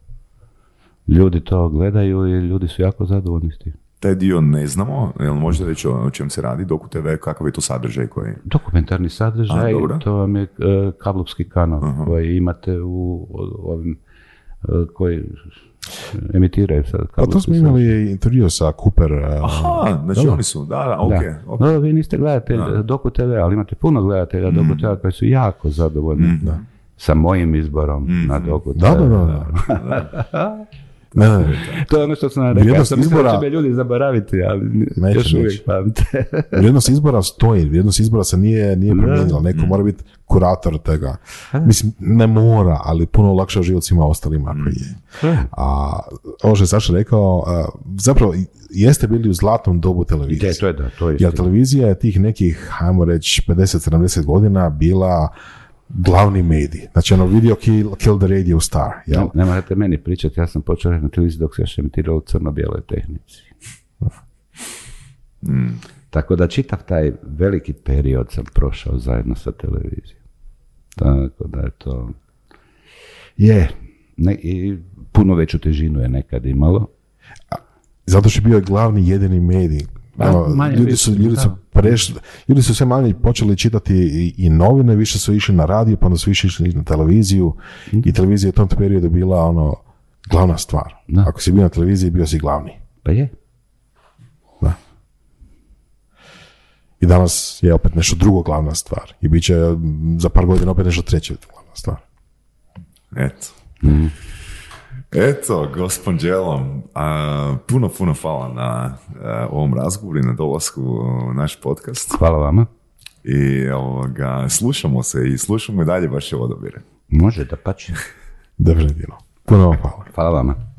Ljudi to gledaju i ljudi su jako zadovoljni s tim. Taj dio ne znamo, jel možete reći o čem se radi, Doku TV, kakav je to sadržaj koji... Dokumentarni sadržaj, A, to vam je uh, kablovski kanal koji imate u, u ovim koji emitiraju sad. Pa to smo imali intervju sa Cooper. Aha, znači oni su, da, da, ok. Da. No, vi niste gledatelj Doku TV, ali imate puno gledatelja Doku mm. TV koji su jako zadovoljni mm. sa mojim izborom mm. na Doku TV. Da, da, da. Ne, ne, to je ono što sam rekao. Ja sam izbora... da će me ljudi zaboraviti, ali neće, još uvijek pamte. vrijednost izbora stoji, vrijednost izbora se nije, nije promijenila. Neko mm. mora biti kurator toga. Mislim, ne mora, ali puno lakše život svima ostalima ako je. A ovo što je Saša rekao, zapravo jeste bili u zlatnom dobu televizije. Je, to je da, to je Jer televizija je tih nekih, hajmo reći, 50-70 godina bila glavni medij. Znači ono video kill, kill the radio star. Jel? Ne, ne morate meni pričati, ja sam počeo na televiziji dok se još emitirao u crno-bijeloj tehnici. Mm. Tako da čitav taj veliki period sam prošao zajedno sa televizijom. Tako da je to... Je, ne, i puno veću težinu je nekad imalo. Zato što je bio glavni jedini medij pa, ljudi, su, ljudi, su prešli, ljudi su sve manje počeli čitati i, i, novine, više su išli na radio, pa onda su više išli na televiziju i televizija je u tom periodu bila ono glavna stvar. Ako si bio na televiziji, bio si glavni. Pa je. Da. I danas je opet nešto drugo glavna stvar. I bit će za par godina opet nešto treće glavna stvar. Eto. mm Eto, gospod Đelom, puno, puno hvala na ovom razgovoru i na dolasku u naš podcast. Hvala vama. I ovoga, slušamo se i slušamo i dalje vaše odabire. Može da pače. Definitivno. Puno vam hvala. Hvala vama.